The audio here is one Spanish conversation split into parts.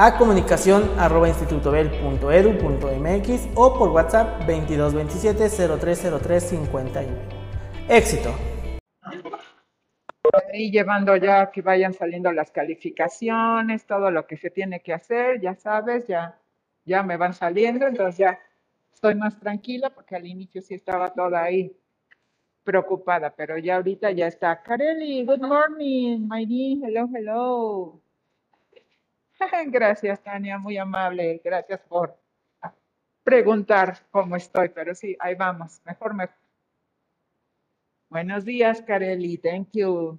a comunicación arroba institutobel.edu.mx o por WhatsApp 2227 0303 Éxito. Y llevando ya que vayan saliendo las calificaciones, todo lo que se tiene que hacer, ya sabes, ya, ya me van saliendo, entonces ya estoy más tranquila porque al inicio sí estaba toda ahí preocupada, pero ya ahorita ya está. Kareli, good morning, my dear, hello, hello. Gracias, Tania, muy amable. Gracias por preguntar cómo estoy, pero sí, ahí vamos. Mejor, mejor. Buenos días, Kareli. Thank you.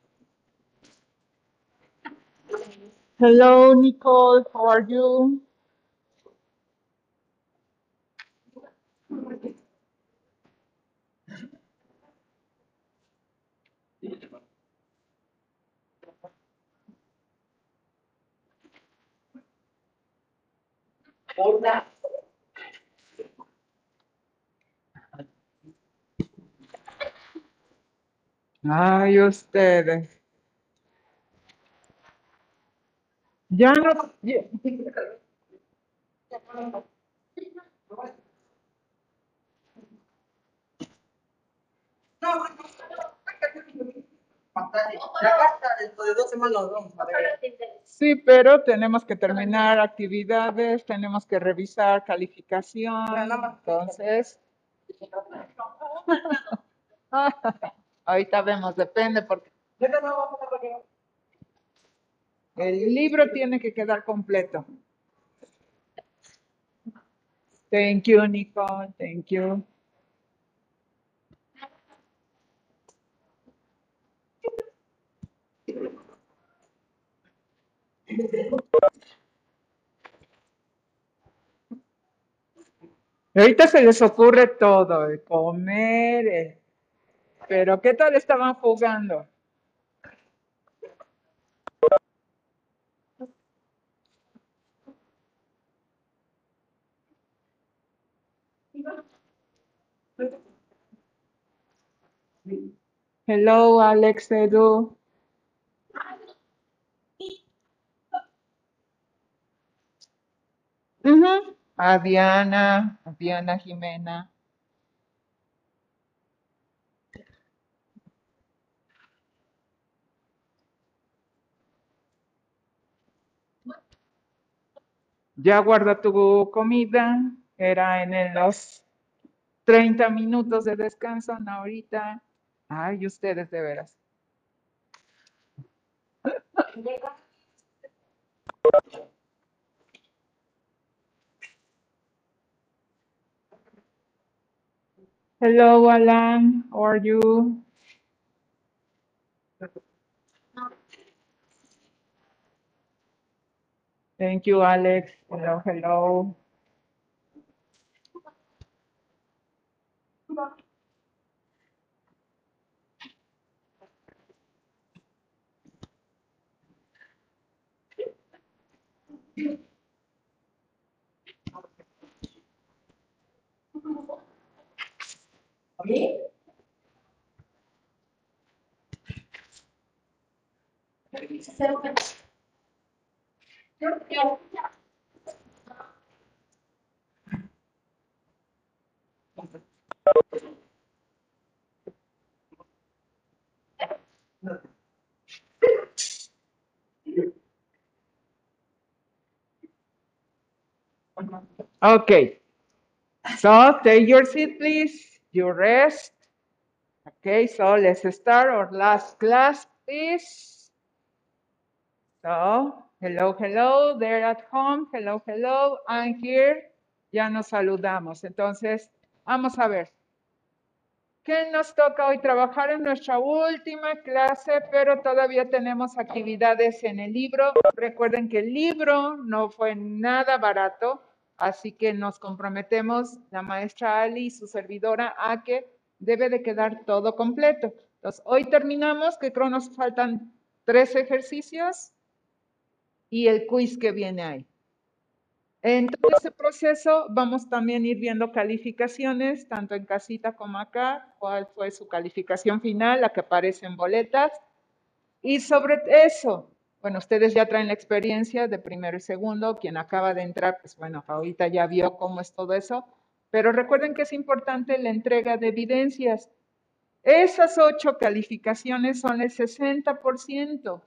Hello, Nicole. How are you? Hola. Ay, ustedes. Ya no. ya- Sí, pero tenemos que terminar actividades, tenemos que revisar calificación. Entonces, ahorita vemos, depende porque el libro tiene que quedar completo. Thank you, Nicole. Thank you. Ahorita se les ocurre todo, el comer, pero ¿qué tal estaban jugando? Hello, Alex Edu. A Diana, a Diana Jimena. Ya guarda tu comida, era en los 30 minutos de descanso, no ahorita. Ay, ustedes de veras. Hello, Alan, how are you? Thank you, Alex. Hello, hello. Oui. Nothing. Okay. So take your seat, please. You rest. Okay, so let's start our last class, please. So, hello, hello, there at home. Hello, hello, I'm here. Ya nos saludamos. Entonces, vamos a ver. ¿Qué nos toca hoy trabajar en nuestra última clase? Pero todavía tenemos actividades en el libro. Recuerden que el libro no fue nada barato, así que nos comprometemos, la maestra Ali y su servidora, a que debe de quedar todo completo. Entonces, hoy terminamos, que creo nos faltan tres ejercicios y el quiz que viene ahí. En todo ese proceso vamos también a ir viendo calificaciones, tanto en casita como acá, cuál fue su calificación final, la que aparece en boletas. Y sobre eso, bueno, ustedes ya traen la experiencia de primero y segundo, quien acaba de entrar, pues bueno, ahorita ya vio cómo es todo eso, pero recuerden que es importante la entrega de evidencias. Esas ocho calificaciones son el 60%.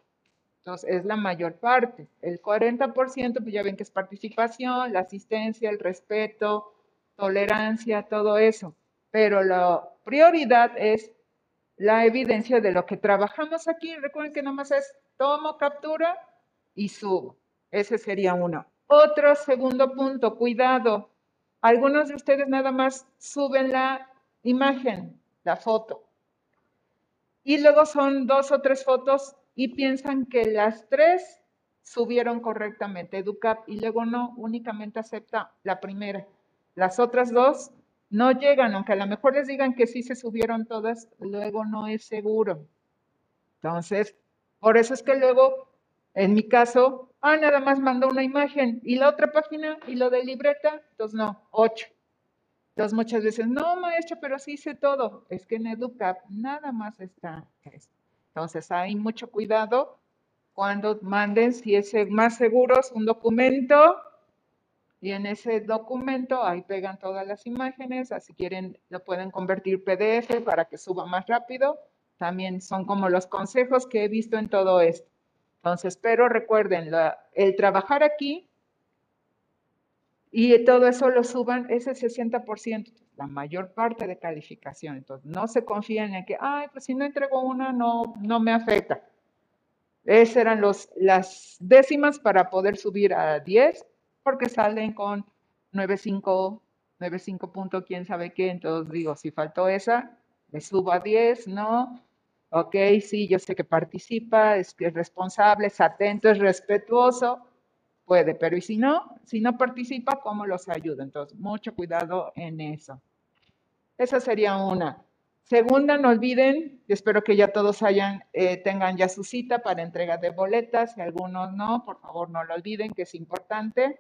Entonces, es la mayor parte. El 40%, pues ya ven que es participación, la asistencia, el respeto, tolerancia, todo eso. Pero la prioridad es la evidencia de lo que trabajamos aquí. Recuerden que nomás es tomo, captura y subo. Ese sería uno. Otro segundo punto, cuidado. Algunos de ustedes nada más suben la imagen, la foto. Y luego son dos o tres fotos y piensan que las tres subieron correctamente EduCap y luego no, únicamente acepta la primera. Las otras dos no llegan, aunque a lo mejor les digan que sí se subieron todas, luego no es seguro. Entonces, por eso es que luego, en mi caso, ah, nada más mandó una imagen y la otra página y lo de libreta, entonces no, ocho. Entonces muchas veces, no, maestra, pero sí hice todo. Es que en EduCap nada más está esto. Entonces, hay mucho cuidado cuando manden, si es más seguros, un documento y en ese documento ahí pegan todas las imágenes, así quieren lo pueden convertir PDF para que suba más rápido. También son como los consejos que he visto en todo esto. Entonces, pero recuerden, el trabajar aquí y todo eso lo suban, ese 60% la mayor parte de calificación. Entonces, no se confíen en que, ay, pues si no entrego una, no, no me afecta. Esas eran los, las décimas para poder subir a 10, porque salen con 9.5, 9.5 punto, quién sabe qué. Entonces digo, si faltó esa, le subo a 10, ¿no? Ok, sí, yo sé que participa, es es responsable, es atento, es respetuoso, puede, pero y si no, si no participa, ¿cómo los ayuda? Entonces, mucho cuidado en eso. Esa sería una. Segunda, no olviden, espero que ya todos hayan, eh, tengan ya su cita para entrega de boletas, si algunos no, por favor no lo olviden, que es importante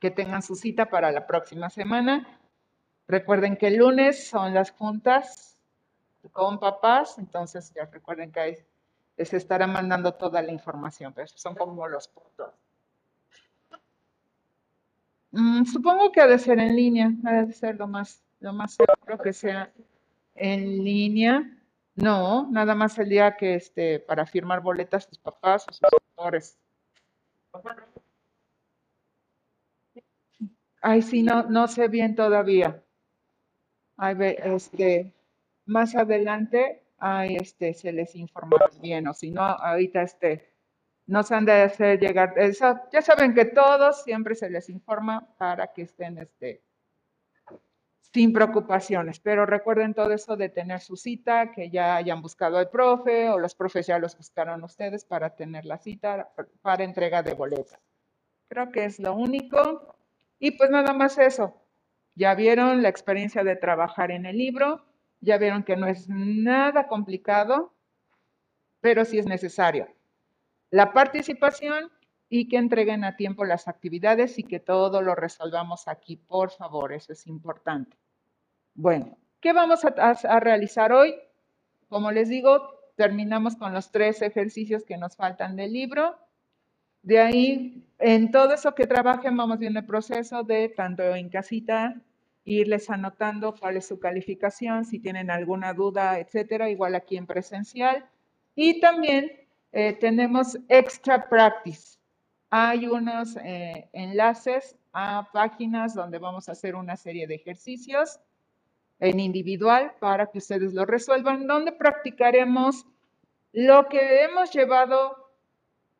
que tengan su cita para la próxima semana. Recuerden que el lunes son las juntas con papás, entonces ya recuerden que ahí les estará mandando toda la información, pero son como los puntos. Mm, supongo que ha de ser en línea, ha de ser lo más, lo más seguro que sea en línea. No, nada más el día que este, para firmar boletas sus papás o sus tutores. Ay, sí, no, no sé bien todavía. Ay, este, más adelante, ay, este, se les informa bien, o si no, ahorita este, no se han de hacer llegar, ya saben que todos siempre se les informa para que estén este, sin preocupaciones, pero recuerden todo eso de tener su cita, que ya hayan buscado al profe o los profes ya los buscaron ustedes para tener la cita para entrega de boletas. Creo que es lo único. Y pues nada más eso. Ya vieron la experiencia de trabajar en el libro, ya vieron que no es nada complicado, pero sí es necesario la participación y que entreguen a tiempo las actividades y que todo lo resolvamos aquí, por favor, eso es importante. Bueno, ¿qué vamos a, realizar hoy? Como les digo, terminamos con los tres ejercicios que nos faltan del libro. De ahí en todo eso que trabajen, vamos viendo el proceso de tanto en casita, irles anotando cuál es su calificación, si tienen alguna duda, etcétera, igual aquí en presencial. Y también eh, tenemos extra practice. Hay unos eh, enlaces a páginas donde vamos a hacer una serie de ejercicios en individual para que ustedes lo resuelvan, donde practicaremos lo que hemos llevado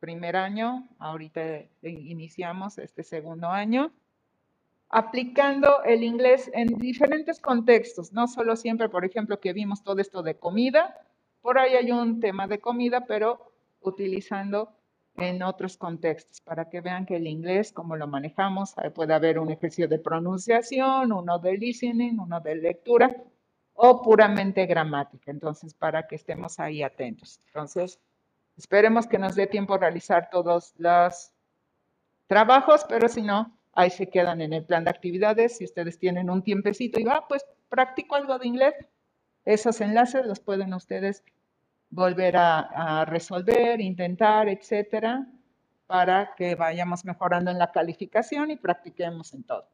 primer año, ahorita iniciamos este segundo año, aplicando el inglés en diferentes contextos, no solo siempre, por ejemplo, que vimos todo esto de comida, por ahí hay un tema de comida, pero utilizando en otros contextos, para que vean que el inglés, como lo manejamos, puede haber un ejercicio de pronunciación, uno de listening, uno de lectura o puramente gramática. Entonces, para que estemos ahí atentos. Entonces, Esperemos que nos dé tiempo a realizar todos los trabajos, pero si no, ahí se quedan en el plan de actividades. Si ustedes tienen un tiempecito y va, pues practico algo de inglés, esos enlaces los pueden ustedes volver a, a resolver, intentar, etcétera, para que vayamos mejorando en la calificación y practiquemos en todo.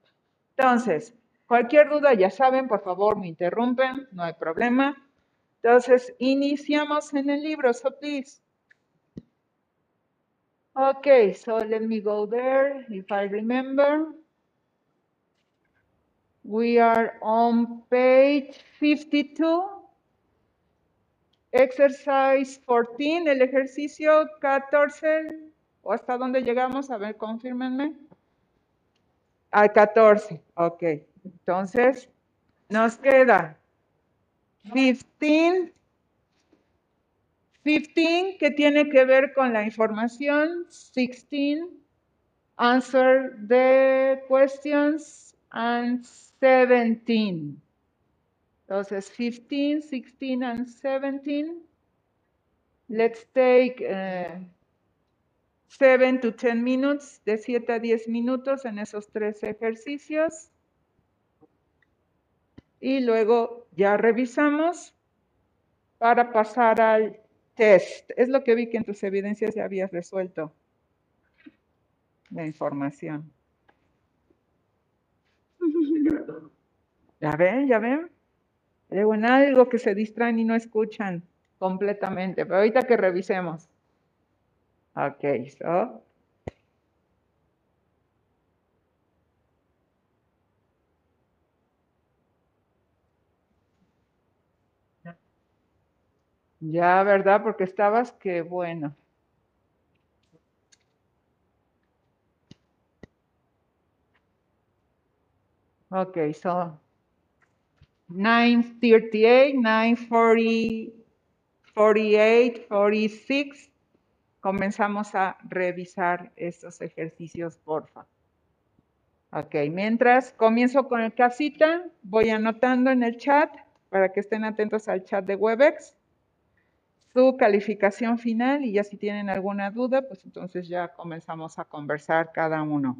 Entonces, cualquier duda, ya saben, por favor, me interrumpen, no hay problema. Entonces, iniciamos en el libro, so please. Okay, so let me go there if I remember. We are on page 52. Exercise 14, el ejercicio 14. ¿O hasta dónde llegamos? A ver, confírmenme. Al 14, ok. Entonces, nos queda 15, 15, que tiene que ver con la información. 16, answer the questions. And 17. Entonces, 15, 16, and 17. Let's take uh, 7 to 10 minutes, de 7 a 10 minutos en esos tres ejercicios. Y luego ya revisamos para pasar al test. Es lo que vi que en tus evidencias ya habías resuelto la información. ¿Ya ven? ¿Ya ven? Luego en algo que se distraen y no escuchan completamente. Pero ahorita que revisemos. Ok, so Ya, ¿verdad? Porque estabas que bueno. Okay, so 938, 940, 48, 46. Comenzamos a revisar estos ejercicios, porfa. Ok, mientras comienzo con el casita, voy anotando en el chat para que estén atentos al chat de Webex su calificación final y ya si tienen alguna duda, pues entonces ya comenzamos a conversar cada uno.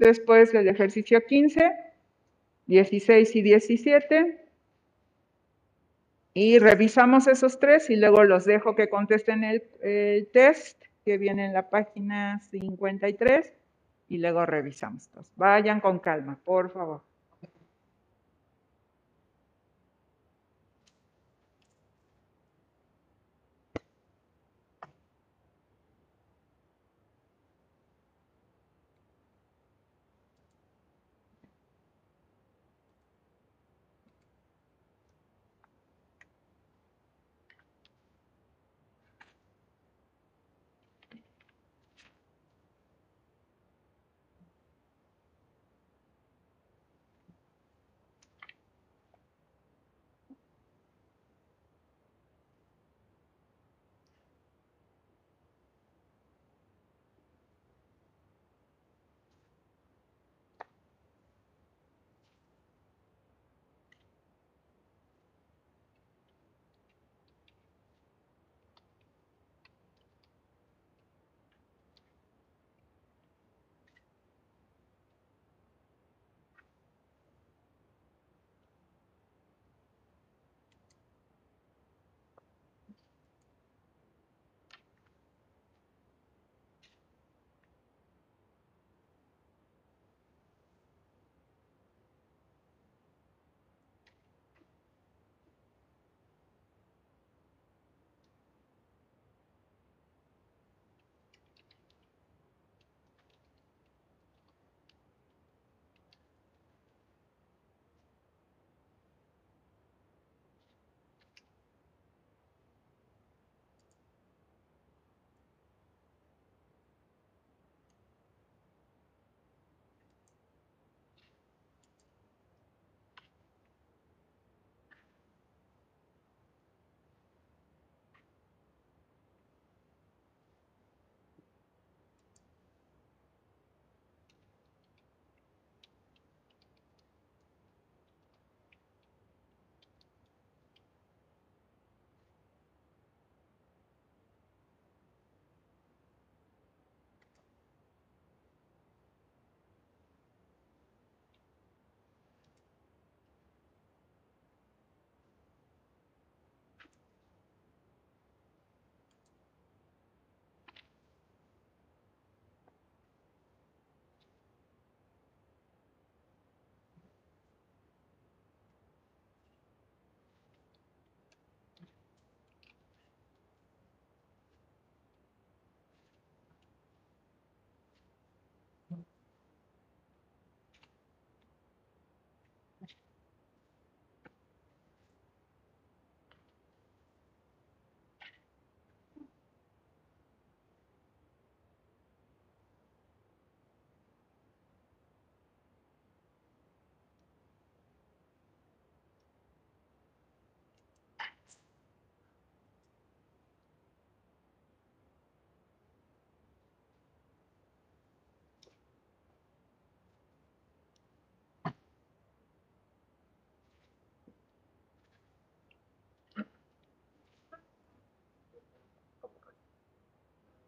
Después del ejercicio 15. 16 y 17. Y revisamos esos tres y luego los dejo que contesten el, test que viene en la página 53 y luego revisamos. vayan con calma, por favor.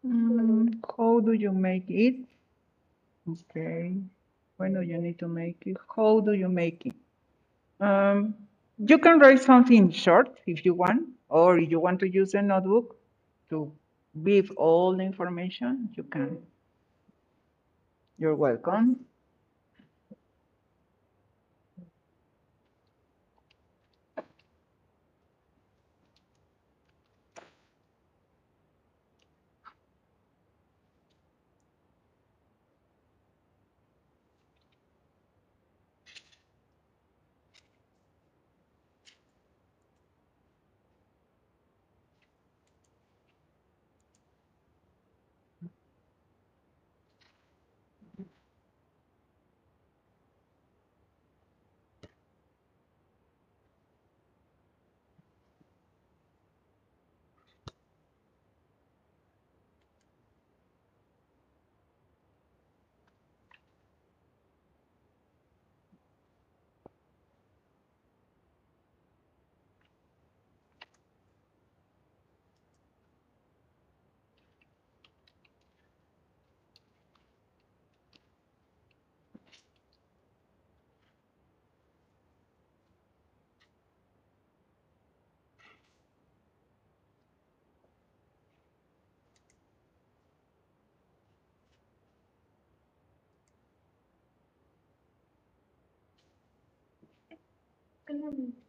How do you make it? Okay. When do you need to make it? How do you make it? Um, you can write something short if you want, or if you want to use a notebook to give all the information, you can. You're welcome.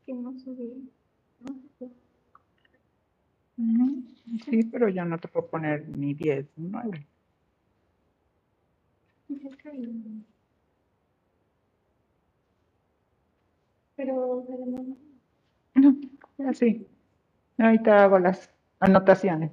Que no subí. Sí, pero yo no te puedo poner ni 10, ni 9. Pero, pero no. No, así. Ahorita hago las anotaciones.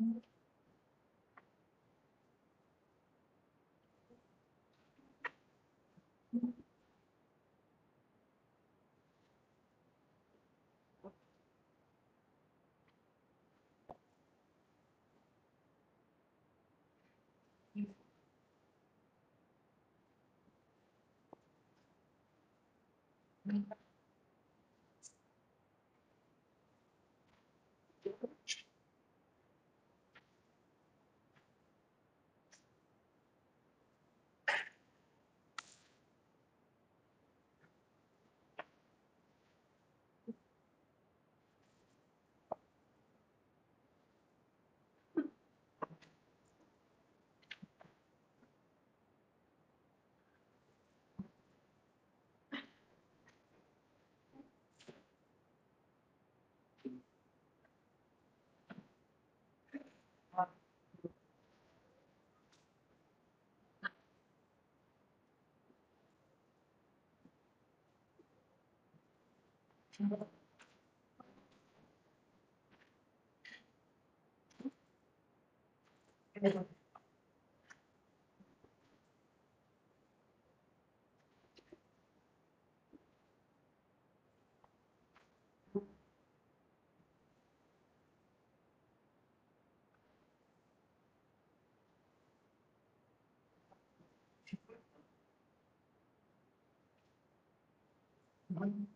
Mm-hmm. Thank mm -hmm. you.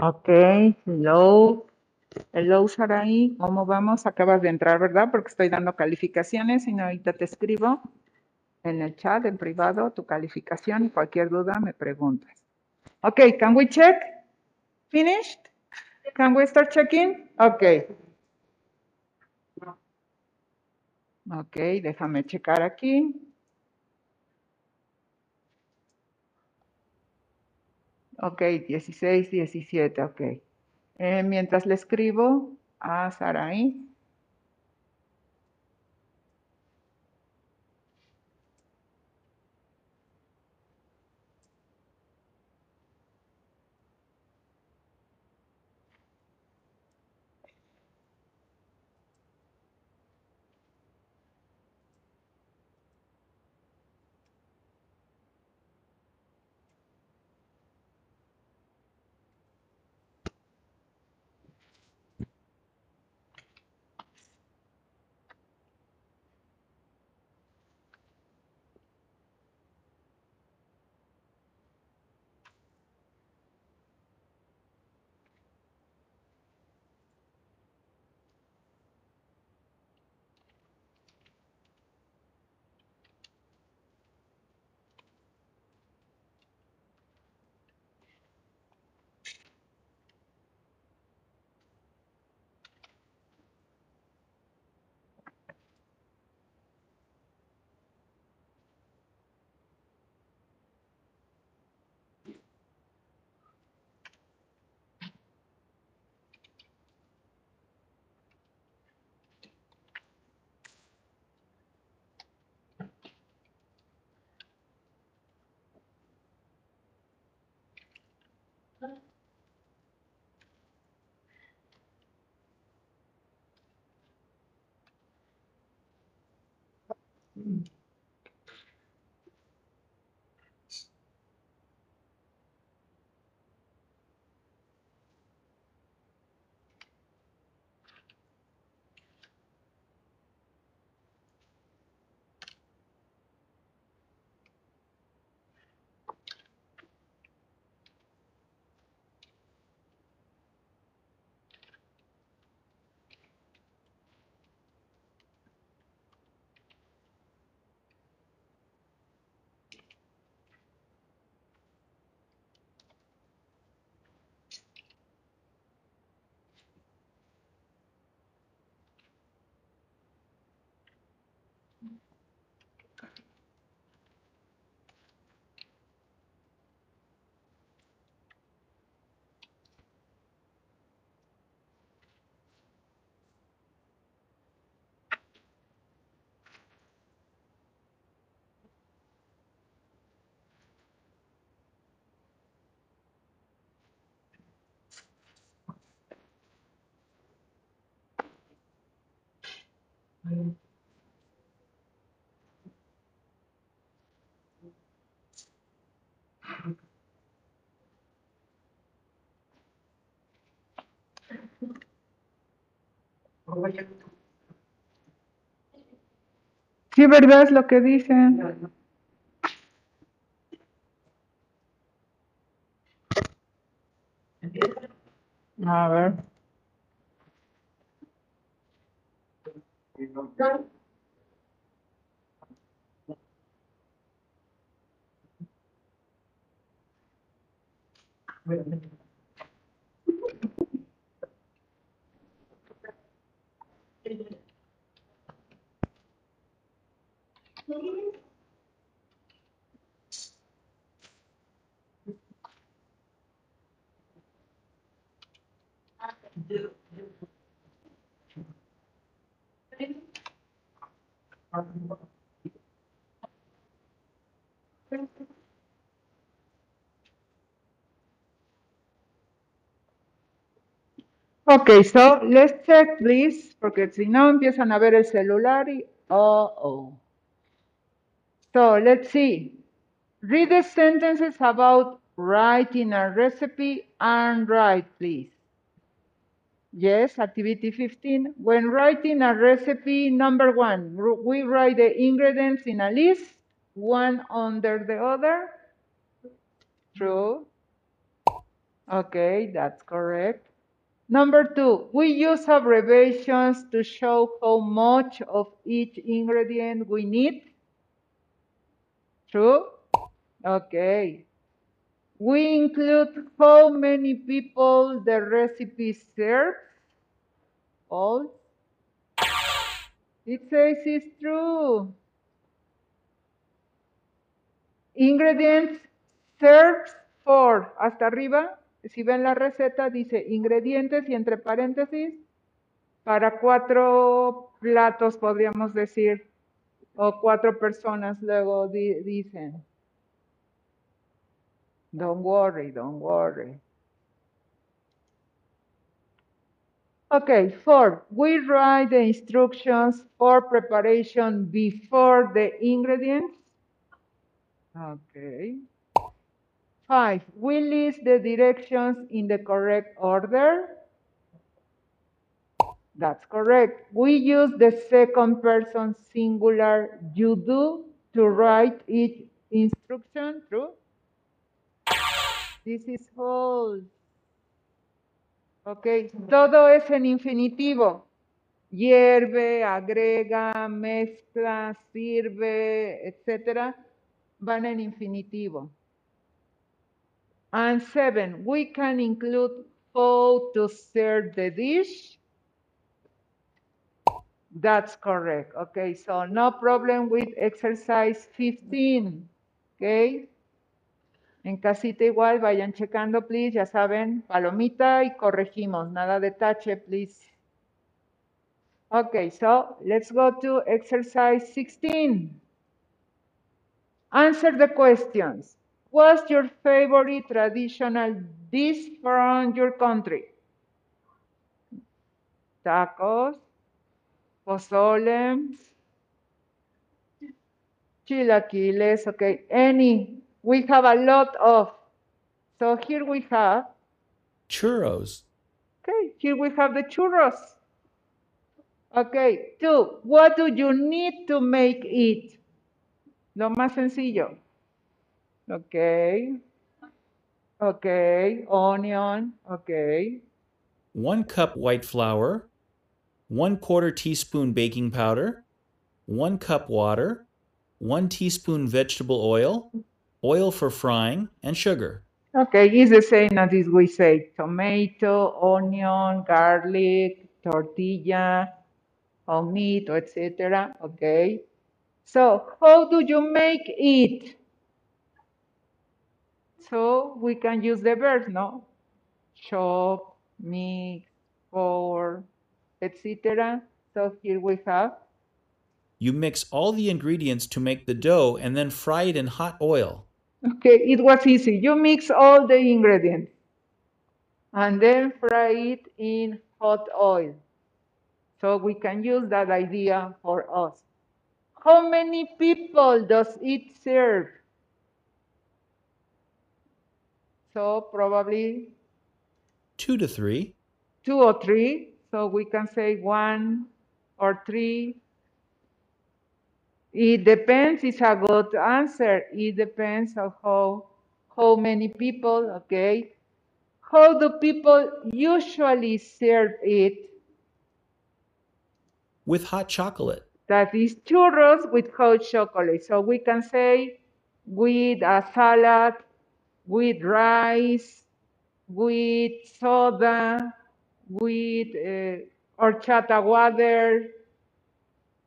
Ok, hello. Hello, Saraí. ¿Cómo vamos? Acabas de entrar, ¿verdad? Porque estoy dando calificaciones y ahorita te escribo en el chat, en privado, tu calificación y cualquier duda me preguntas. Ok, can we check? Finished? Can we start checking? Ok. Ok, déjame checar aquí. Ok, 16, 17, ok. Eh, mientras le escribo a Saraí. 음. Sí, ¿verdad? Es lo que dicen. A ver. drunk Ok, so let's check, please, porque si no empiezan a ver el celular y oh, oh. So let's see. Read the sentences about writing a recipe and write, please. Yes, activity 15. When writing a recipe, number one, we write the ingredients in a list, one under the other. True. Okay, that's correct. Number two, we use abbreviations to show how much of each ingredient we need. True? Okay. We include how many people the recipe serves. All. It says it's true. Ingredients serves for, hasta arriba, si ven la receta, dice ingredientes y entre paréntesis, para cuatro platos, podríamos decir, o cuatro personas, luego di- dicen. Don't worry, don't worry. Okay, four, we write the instructions for preparation before the ingredients. Okay. Five, we list the directions in the correct order. That's correct. We use the second person singular you do to write each instruction. True? This is false. Ok, todo es en infinitivo. Hierve, agrega, mezcla, sirve, etcétera, van en infinitivo. And seven, we can include food to serve the dish. That's correct. Okay, so no problem with exercise 15. Okay. En casita igual, vayan checando, please. Ya saben, palomita y corregimos. Nada de tache, please. Okay, so let's go to exercise 16. Answer the questions. What's your favorite traditional dish from your country? Tacos, pozole, chilaquiles, okay, any. We have a lot of. So here we have, Churros. okay, here we have the churros. Okay, two, what do you need to make it? Lo más sencillo. Okay. Okay, onion, okay. One cup white flour. One quarter teaspoon baking powder. One cup water. One teaspoon vegetable oil. Oil for frying and sugar. Okay, it's the same as we say tomato, onion, garlic, tortilla, or meat, etc. Okay. So, how do you make it? So, we can use the verbs, no? Chop, mix, pour, etc. So, here we have You mix all the ingredients to make the dough and then fry it in hot oil. Okay, it was easy. You mix all the ingredients and then fry it in hot oil. So we can use that idea for us. How many people does it serve? So probably Two to three. two or three. So we can say one or three. It depends. It's a good answer. It depends on how how many people. Okay. How do people usually serve it? With hot chocolate. That is churros with hot chocolate. So we can say with a salad, with rice, with soda, with uh, water,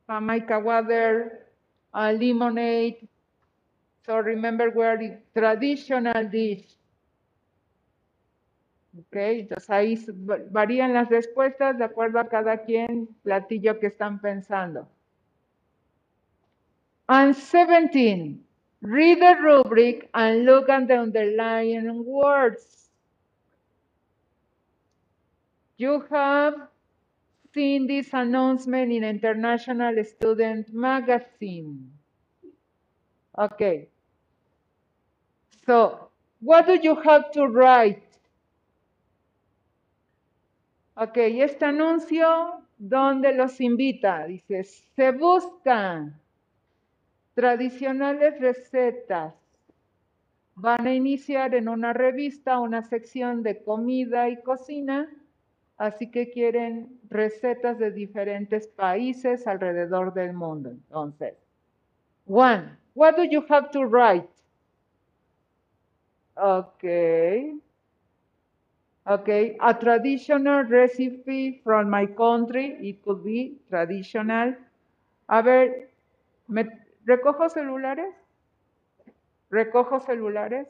Jamaica water, uh, lemonade. So remember where the traditional dish. Ok, entonces ahí varían las respuestas de acuerdo a cada quien platillo que están pensando. And 17, read the rubric and look at the underlying words. You have seen this announcement in International Student Magazine. Okay. So, what do you have to write? Ok, este anuncio, ¿dónde los invita? Dice, se buscan tradicionales recetas. Van a iniciar en una revista una sección de comida y cocina, así que quieren recetas de diferentes países alrededor del mundo. Entonces, one, what do you have to write? Okay. Okay, a traditional recipe from my country, it could be traditional. A ver, ¿me recojo celulares? ¿Recojo celulares?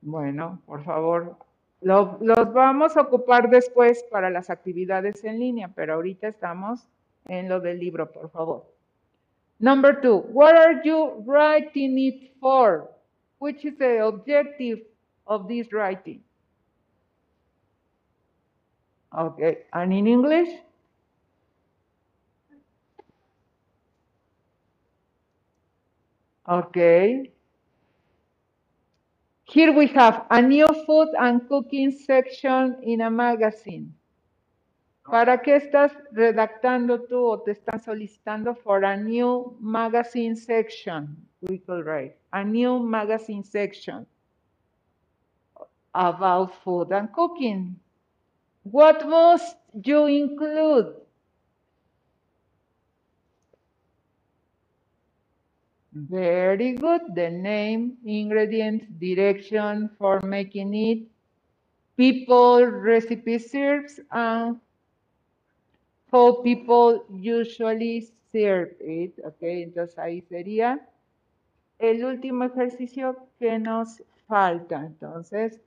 Bueno, por favor, lo- los vamos a ocupar después para las actividades en línea, pero ahorita estamos en lo del libro, por favor. Number two, what are you writing it for? Which is the objective of this writing? Okay, and in English? Okay. Here we have a new food and cooking section in a magazine. ¿Para qué estás redactando tú o te están solicitando for a new magazine section? We could write a new magazine section about food and cooking. What must you include? Very good. The name, ingredients, direction for making it, people, recipe serves, and how people usually serve it. Okay, entonces ahí sería el último ejercicio que nos falta. Entonces,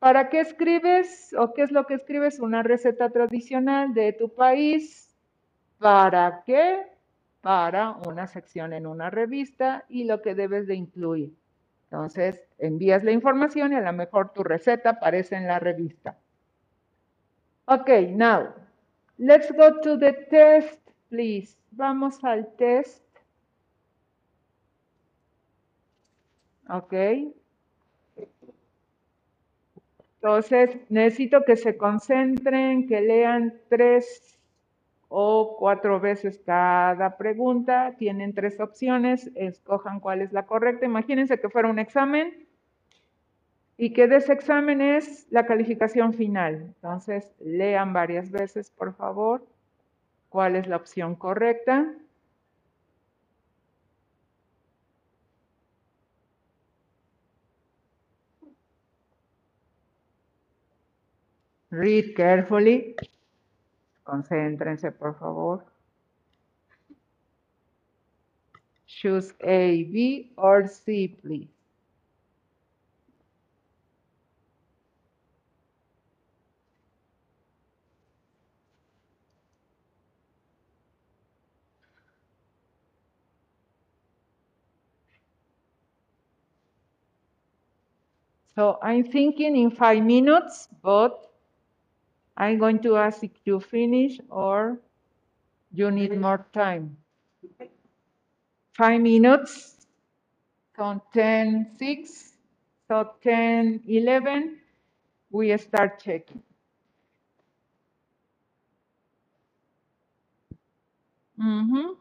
¿para qué escribes o qué es lo que escribes? Una receta tradicional de tu país. ¿Para qué? Para una sección en una revista y lo que debes de incluir. Entonces, envías la información y a lo mejor tu receta aparece en la revista. Okay, now, let's go to the test, please. Vamos al test. Ok. Entonces, necesito que se concentren, que lean tres o cuatro veces cada pregunta. Tienen tres opciones, escojan cuál es la correcta. Imagínense que fuera un examen y que de ese examen es la calificación final. Entonces, lean varias veces, por favor, cuál es la opción correcta. Read carefully. Concéntrense, por favor. Choose A, B, or C, please. So I'm thinking in five minutes, but I'm going to ask if you finish or you need more time. Five minutes, so 10, 6, so 10, 11, we start checking. Mhm.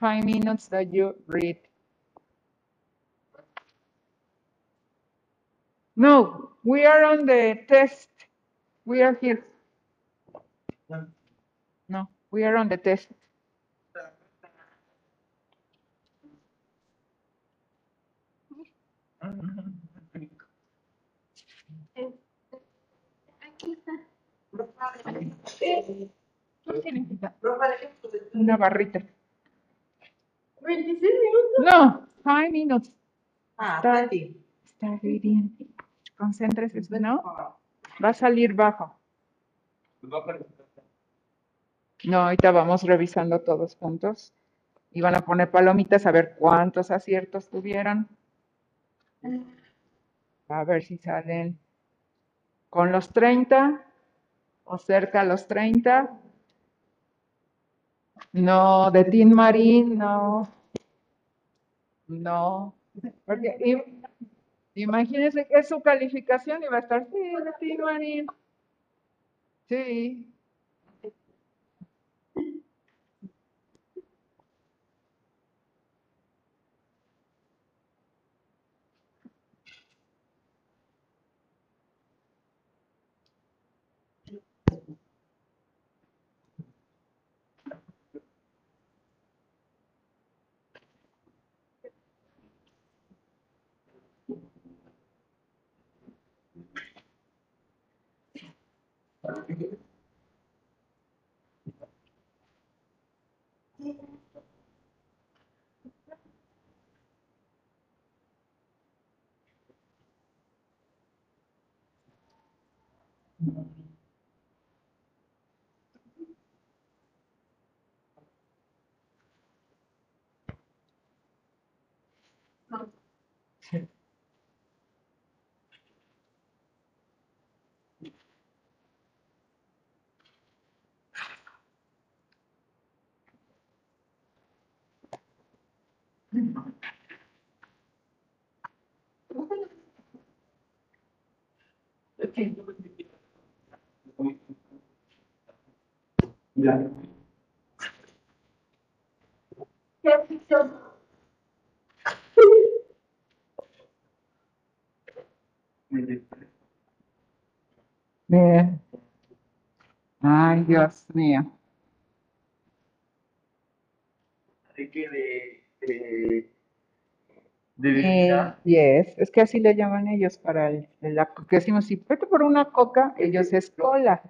Five minutes that you read. No, we are on the test. We are here. No, we are on the test. Aquí está. ¿Qué significa? Una barrita. 26 minutos. No, five minutes. Ah, plenty. start reading. Concéntrese, ¿no? Va a salir bajo. No, ahorita vamos revisando todos juntos. Y van a poner palomitas a ver cuántos aciertos tuvieron. A ver si salen con los 30 o cerca a los 30. No, de Tin Marín, no. No. Porque imagínense que es su calificación y va a estar, sí, Tin Marín. Sí. 能力。Okay. Bien. Ay, Dios mío. ¿De qué? De, de, de Eh, yes, es que así le llaman ellos para el, el- la, porque decimos, si vete por una coca, ellos es cola.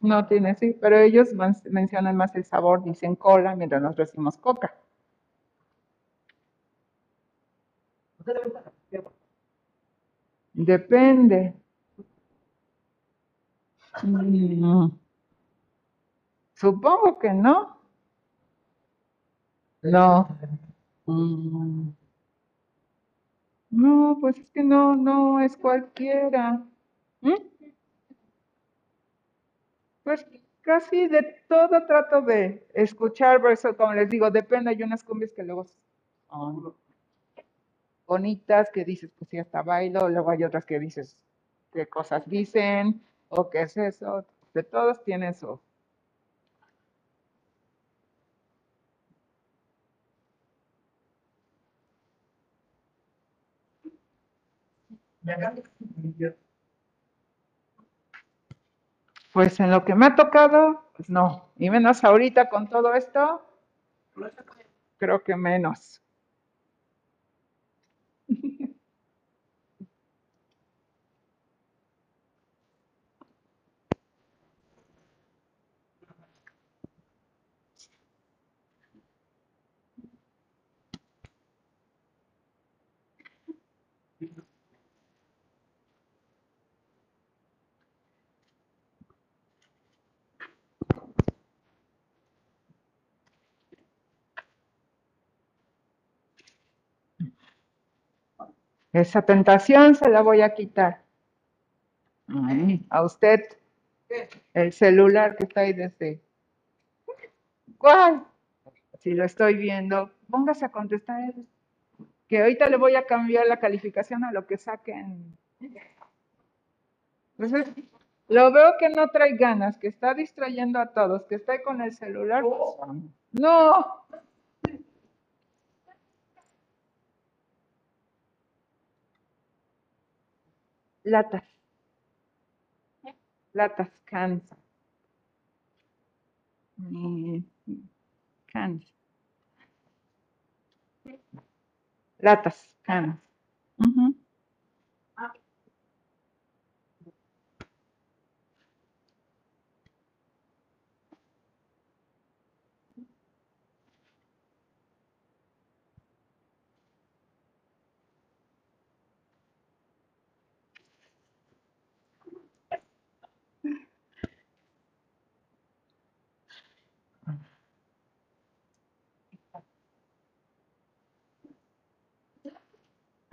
No tiene, sí, pero ellos mencionan más el sabor, dicen cola, mientras nosotros decimos coca. Depende. Mm, Supongo que no. No. Mm, No, pues es que no, no es cualquiera. ¿Mm? Pues casi de todo trato de escuchar, por eso como les digo, depende, hay unas cumbias que luego son bonitas, que dices, pues sí, hasta bailo, luego hay otras que dices, qué cosas dicen, o qué es eso, de todos tienen su... Pues en lo que me ha tocado, pues no, y menos ahorita con todo esto, creo que menos. Esa tentación se la voy a quitar. Ay, a usted, el celular que está ahí desde... ¿Cuál? Si lo estoy viendo, póngase a contestar. Que ahorita le voy a cambiar la calificación a lo que saquen. Entonces, lo veo que no trae ganas, que está distrayendo a todos, que está ahí con el celular. pues, No. Latas. Latas, cans. Mm, Cans. Latas, cans.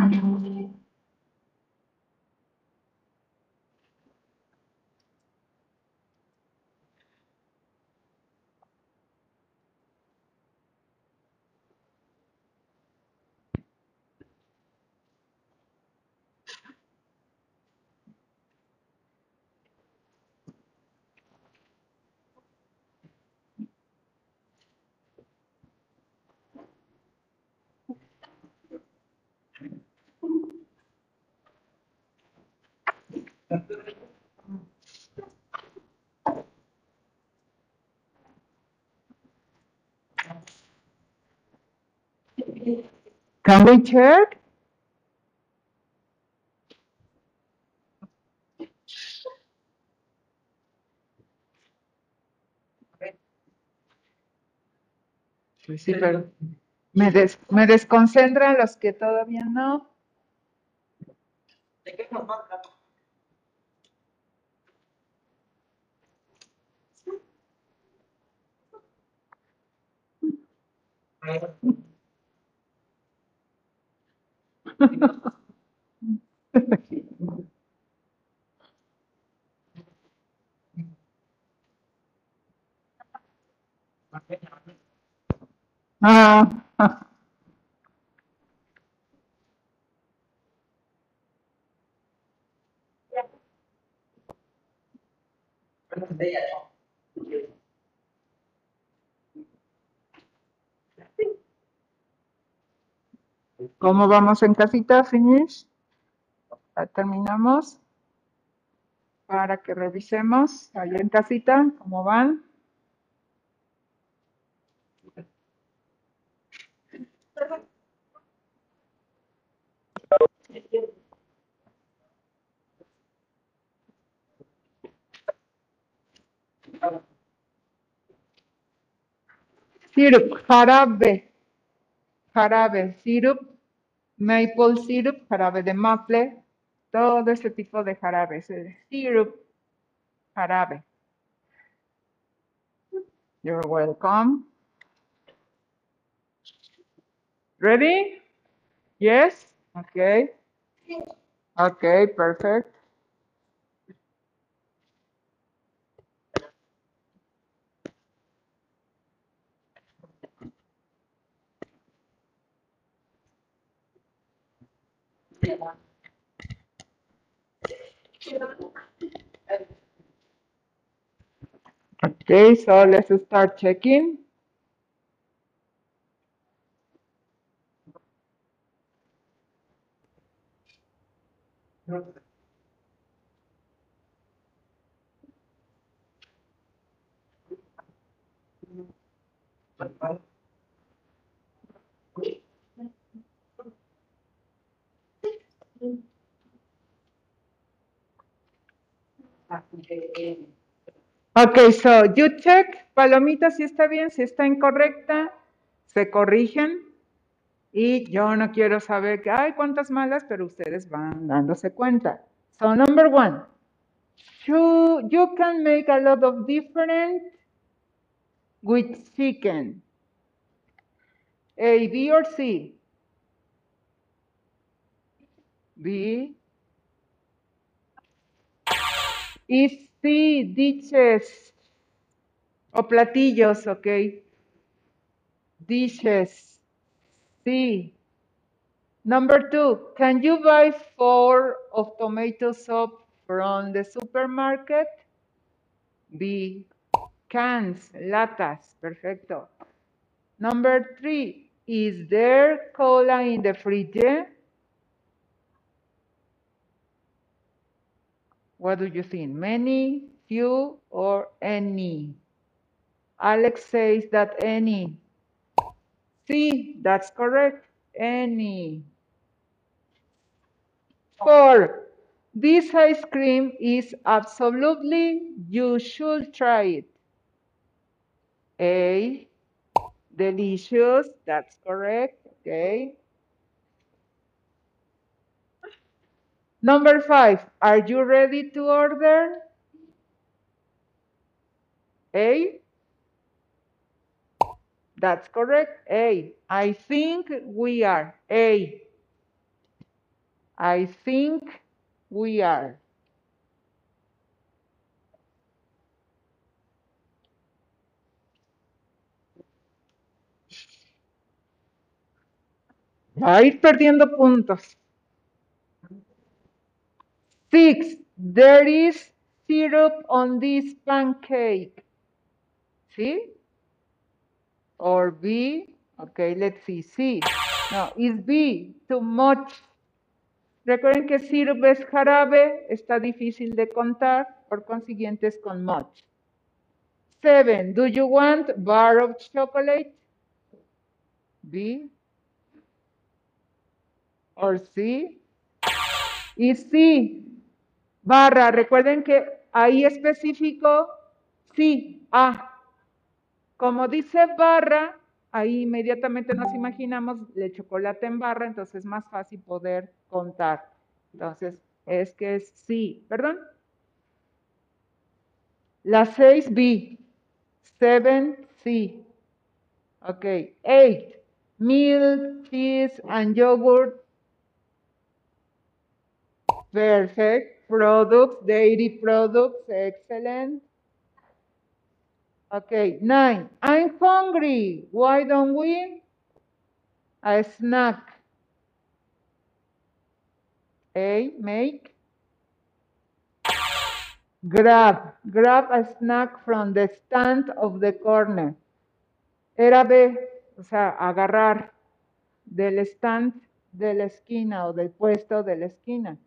Amen. Can we check? Sí, pero Me, des- me desconcentran los que todavía no. Ah, ¿Cómo vamos en casita? Finish. Terminamos. Para que revisemos allá en casita cómo van. Syrup, jarabe, jarabe, syrup, maple syrup, jarabe de maple, todo ese tipo de jarabes. eh, Syrup, jarabe. You're welcome. Ready? Yes? Okay. Okay, perfect. Okay, so let's start checking. Okay, so you check, palomita, si está bien, si está incorrecta, se corrigen. Y yo no quiero saber que hay cuántas malas, pero ustedes van dándose cuenta. So number one, you, you can make a lot of different with chicken. A, B or C? B. Y C, dishes o platillos, ok. Dishes. C. Number two, can you buy four of tomato soup from the supermarket? B. Cans, latas, perfecto. Number three, is there cola in the fridge? What do you think? Many, few, or any? Alex says that any. See, that's correct. Any. Four. This ice cream is absolutely, you should try it. A. Delicious, that's correct. Okay. Number five, are you ready to order? A. That's correct. A. I think we are. A. I think we are. Va a ir perdiendo puntos. Six, there is syrup on this pancake. See? Or B, okay, let's see, C. No, is B, too much. Recuerden que syrup es jarabe, está difícil de contar, por consiguiente es con much. Seven, do you want bar of chocolate? B. Or C. Y C, barra, recuerden que ahí específico, sí, A. Como dice barra, ahí inmediatamente nos imaginamos el chocolate en barra, entonces es más fácil poder contar. Entonces, es que es sí, perdón. La 6B, 7C. Ok, 8. Milk, cheese, and yogurt. Perfect. Products, dairy products, excellent. Okay, nine. I'm hungry. Why don't we? A snack. A, make. Grab. Grab a snack from the stand of the corner. Era B, o sea, agarrar del stand de la esquina o del puesto de la esquina.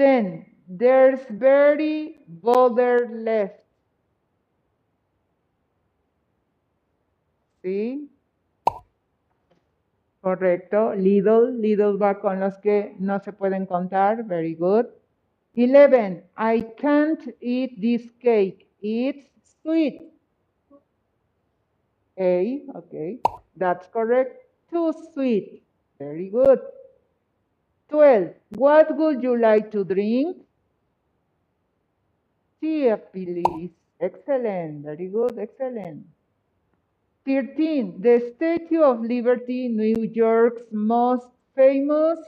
Ten. There's very bother left. ¿Sí? Correcto. Little. Little va con los que no se pueden contar. Very good. 11. I can't eat this cake. It's sweet. A. Okay. That's correct. Too sweet. Very good. 12. What would you like to drink? Tea, please. Excellent. Very good. Excellent. 13. The Statue of Liberty, New York's most famous.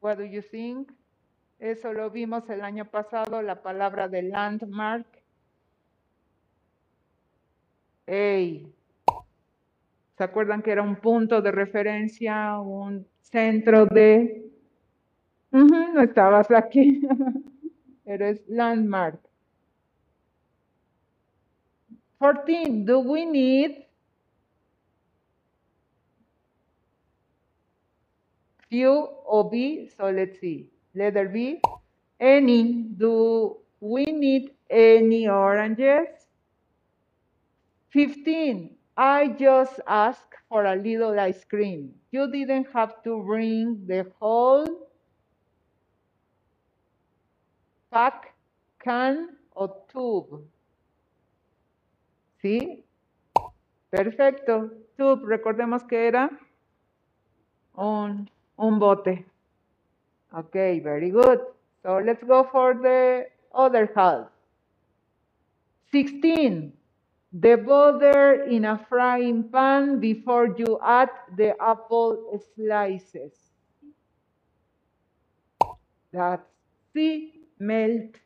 What do you think? Eso lo vimos el año pasado, la palabra de landmark. Ey. ¿Se acuerdan que era un punto de referencia, un centro de... No estabas aquí. Eres landmark. 14. Do we need few or B? So let's see. Letter B. Any. Do we need any oranges? 15. I just asked for a little ice cream. You didn't have to bring the whole pack, can, or tube. ¿Sí? Perfecto. Tube, recordemos que era un, un bote. Okay, very good. So let's go for the other half. 16. The butter in a frying pan before you add the apple slices. That's C, melt.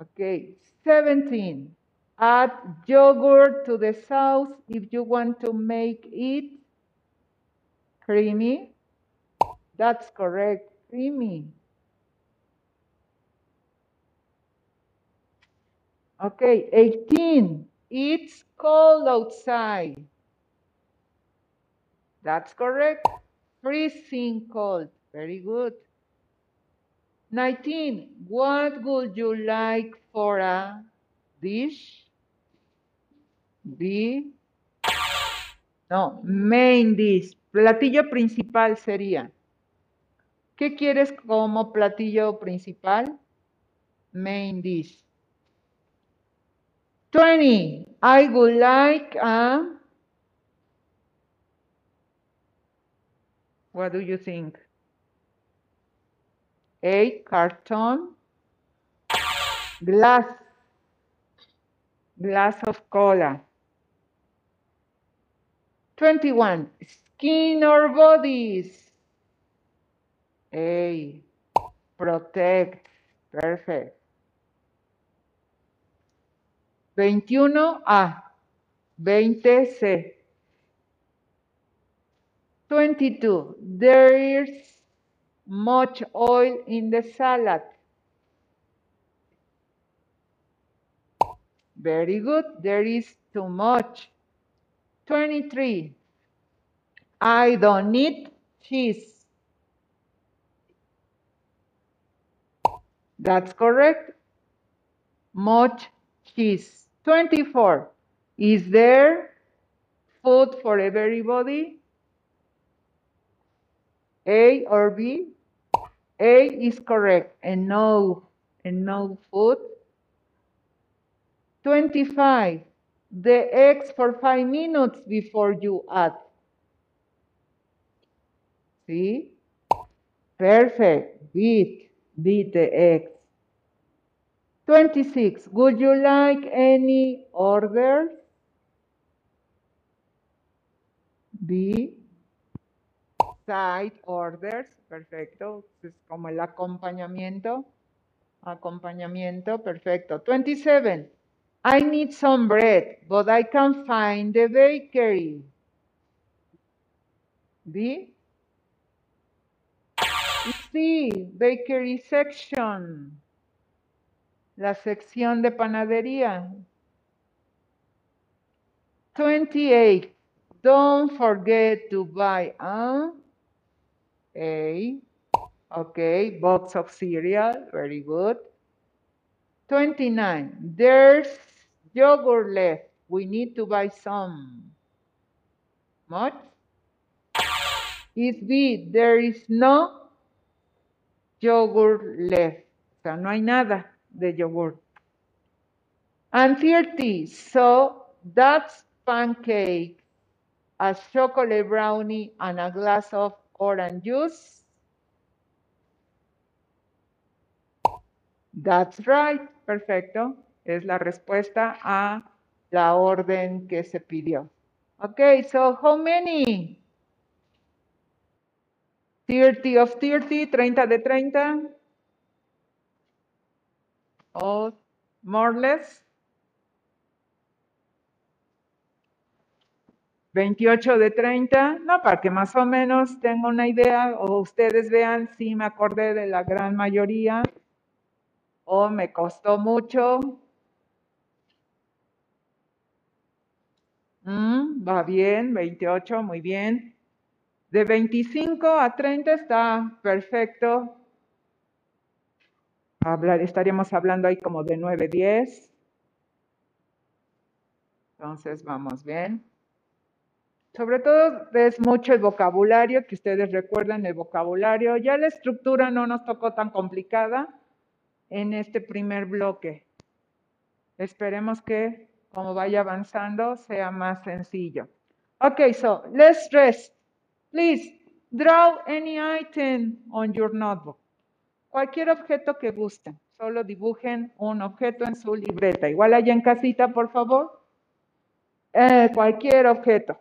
Okay, 17. Add yogurt to the sauce if you want to make it creamy. That's correct, creamy. Okay, 18. It's cold outside. That's correct. Freezing cold. Very good. 19. What would you like for a dish? B. No, main dish. Platillo principal sería. ¿Qué quieres como platillo principal? Main dish. 20. I would like a. What do you think? A. Carton. Glass. Glass of cola. 21. Skin or bodies. A. Protect. Perfect. 21A. 20C. 22. There is much oil in the salad. Very good. There is too much. 23. I don't need cheese. That's correct. Much cheese. 24. Is there food for everybody? A or B? A is correct. And no, and no food. 25. The eggs for five minutes before you add. See? Perfect. Beat. Beat the eggs. 26. Would you like any orders? B. Side orders. Perfecto. Es como el acompañamiento. Acompañamiento. Perfecto. 27. I need some bread, but I can't find the bakery. B. C. Bakery section. La sección de panadería. 28. Don't forget to buy a A. Okay, box of cereal. Very good. 29. There's yogurt left. We need to buy some. Much? Is B. There is no yogurt left. O sea, no hay nada de yogurt. And 30. So that's pancake, a chocolate brownie, and a glass of orange juice. That's right. Perfecto. Es la respuesta a la orden que se pidió. Okay, so how many? 30 of 30, 30 de 30. Or more or less. 28 de 30, no, para que más o menos tenga una idea o ustedes vean si me acordé de la gran mayoría o me costó mucho. Mm, va bien, 28, muy bien. De 25 a 30 está perfecto. Hablar, estaríamos hablando ahí como de 9, 10. Entonces, vamos bien. Sobre todo es mucho el vocabulario, que ustedes recuerdan el vocabulario. Ya la estructura no nos tocó tan complicada en este primer bloque. Esperemos que como vaya avanzando sea más sencillo. Okay, so let's rest. Please draw any item on your notebook. Cualquier objeto que gusten. Solo dibujen un objeto en su libreta. Igual allá en casita, por favor. Eh, cualquier objeto.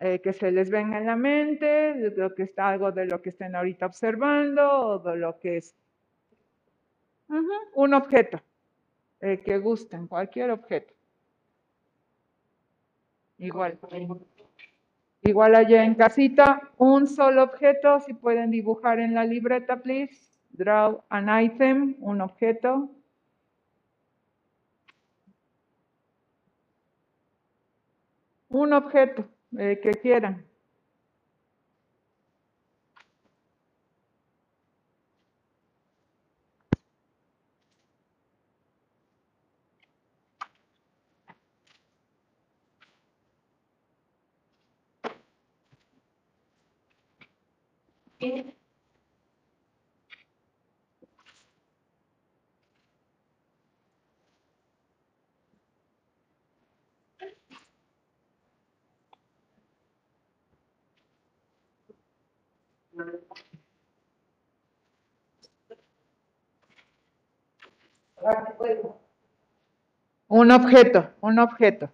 Eh, que se les venga en la mente, de lo que está algo de lo que estén ahorita observando o de lo que es Ujú, un objeto eh, que gusten, cualquier objeto. Igual. Igual allá en casita, un solo objeto, si pueden dibujar en la libreta, please. Draw an item, un objeto. Un objeto eh, que quieran. Un objeto, un objeto.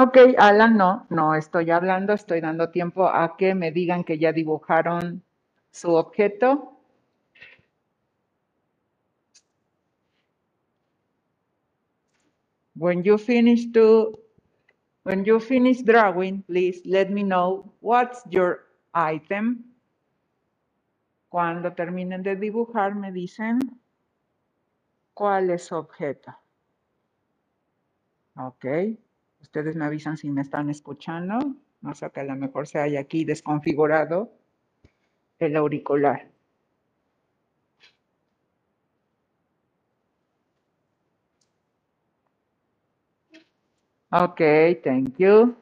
Ok, Alan, no, no estoy hablando, estoy dando tiempo a que me digan que ya dibujaron su objeto. When you finish to, when you finish drawing, please let me know what's your item. Cuando terminen de dibujar, me dicen cuál es su objeto. Ok, ustedes me avisan si me están escuchando. No sé que a lo mejor se haya aquí desconfigurado el auricular. Okay, thank you.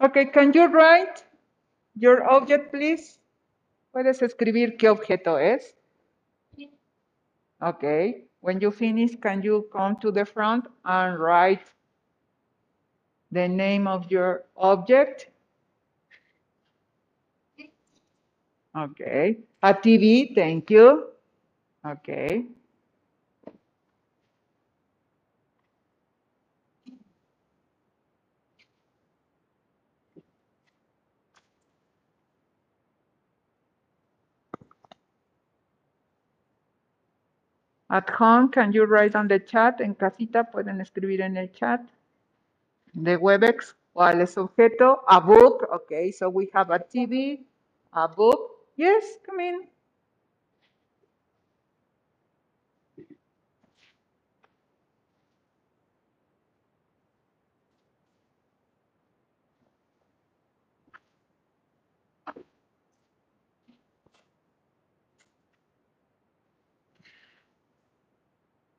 Okay, can you write your object, please? ¿Puedes escribir qué objeto es? Okay. When you finish, can you come to the front and write the name of your object? Okay. A TV, thank you. Okay. At home, can you write on the chat? En casita pueden escribir en el chat. The Webex, ¿cuál es objeto? A book. Okay, so we have a TV, a book. Yes, come in.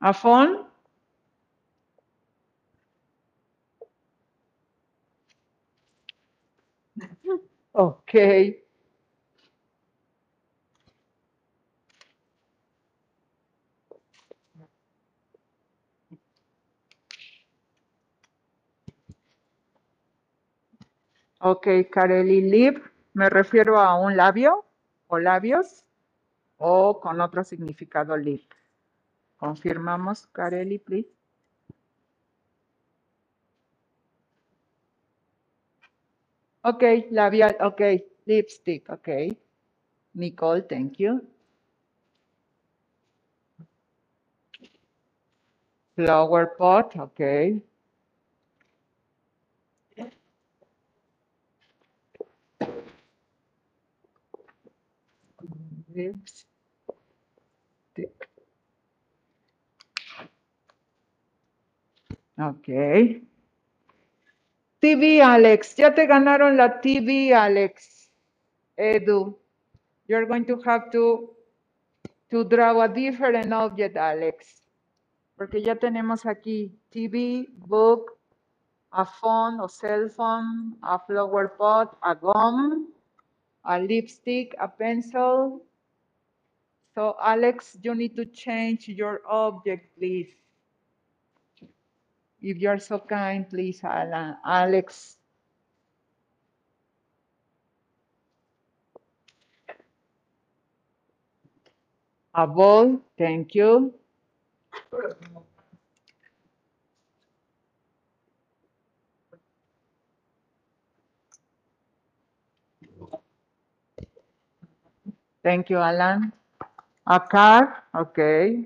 A phone. Okay. Ok, Carely lip, me refiero a un labio o labios o con otro significado lip. Confirmamos, Carely, please. Ok, labial, ok, lipstick, ok. Nicole, thank you. Flower pot, ok. Lipstick. Ok. TV, Alex. Ya te ganaron la TV, Alex. Edu. You're going to have to, to draw a different object, Alex. Porque ya tenemos aquí TV, book, a phone or cell phone, a flower pot, a gum, a lipstick, a pencil. So, Alex, you need to change your object, please. If you're so kind, please, Alan, Alex. A ball, thank you. Thank you, Alan. A car, okay.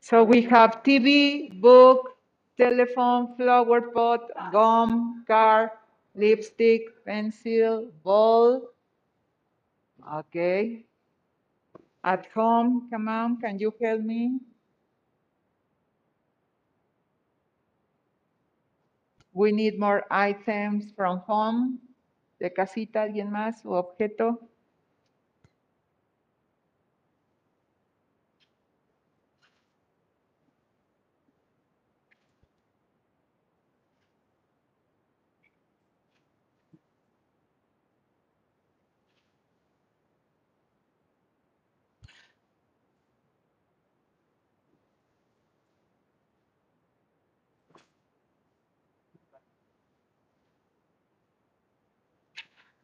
So we have TV, book, telephone, flower pot, gum, car, lipstick, pencil, ball. Okay. At home, come on, can you help me? We need more items from home. De casita, ¿alguien más? ¿O objeto?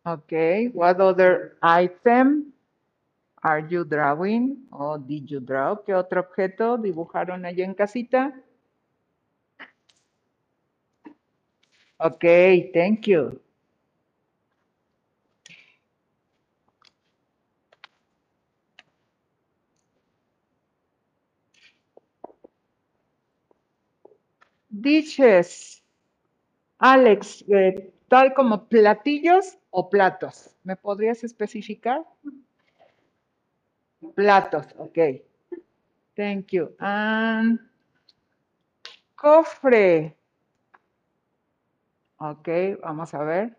Okay, what other item? Are you drawing? O did you draw? ¿Qué otro objeto dibujaron allí en casita? Ok, thank you. Dishes. Alex, eh, tal como platillos o platos. ¿Me podrías especificar? Platos, ok. Thank you. And cofre. Ok, vamos a ver.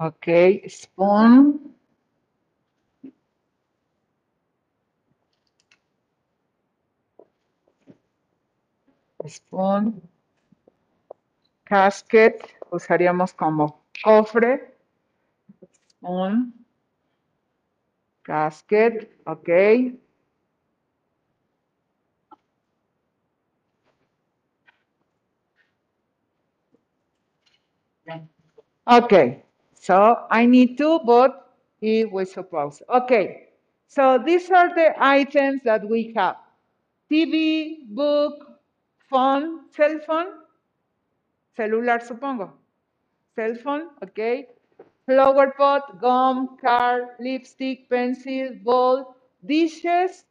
Ok, spoon. Spoon. Casket, usaríamos como cofre. Spoon. Casket, ok. Okay, so I need to, but if was supposed. Okay, so these are the items that we have. TV, book, phone, cell phone, celular supongo. Cell phone, okay. Flower pot, gum, car, lipstick, pencil, bowl, dishes,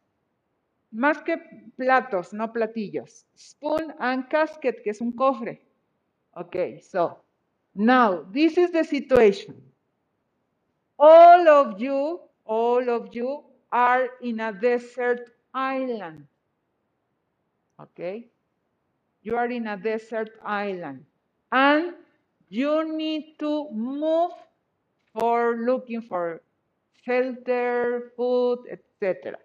más que platos, no platillos. Spoon and casket, que es un cofre. Okay, so now this is the situation. All of you, all of you are in a desert island. Okay? You are in a desert island. And you need to move for looking for shelter, food, etc.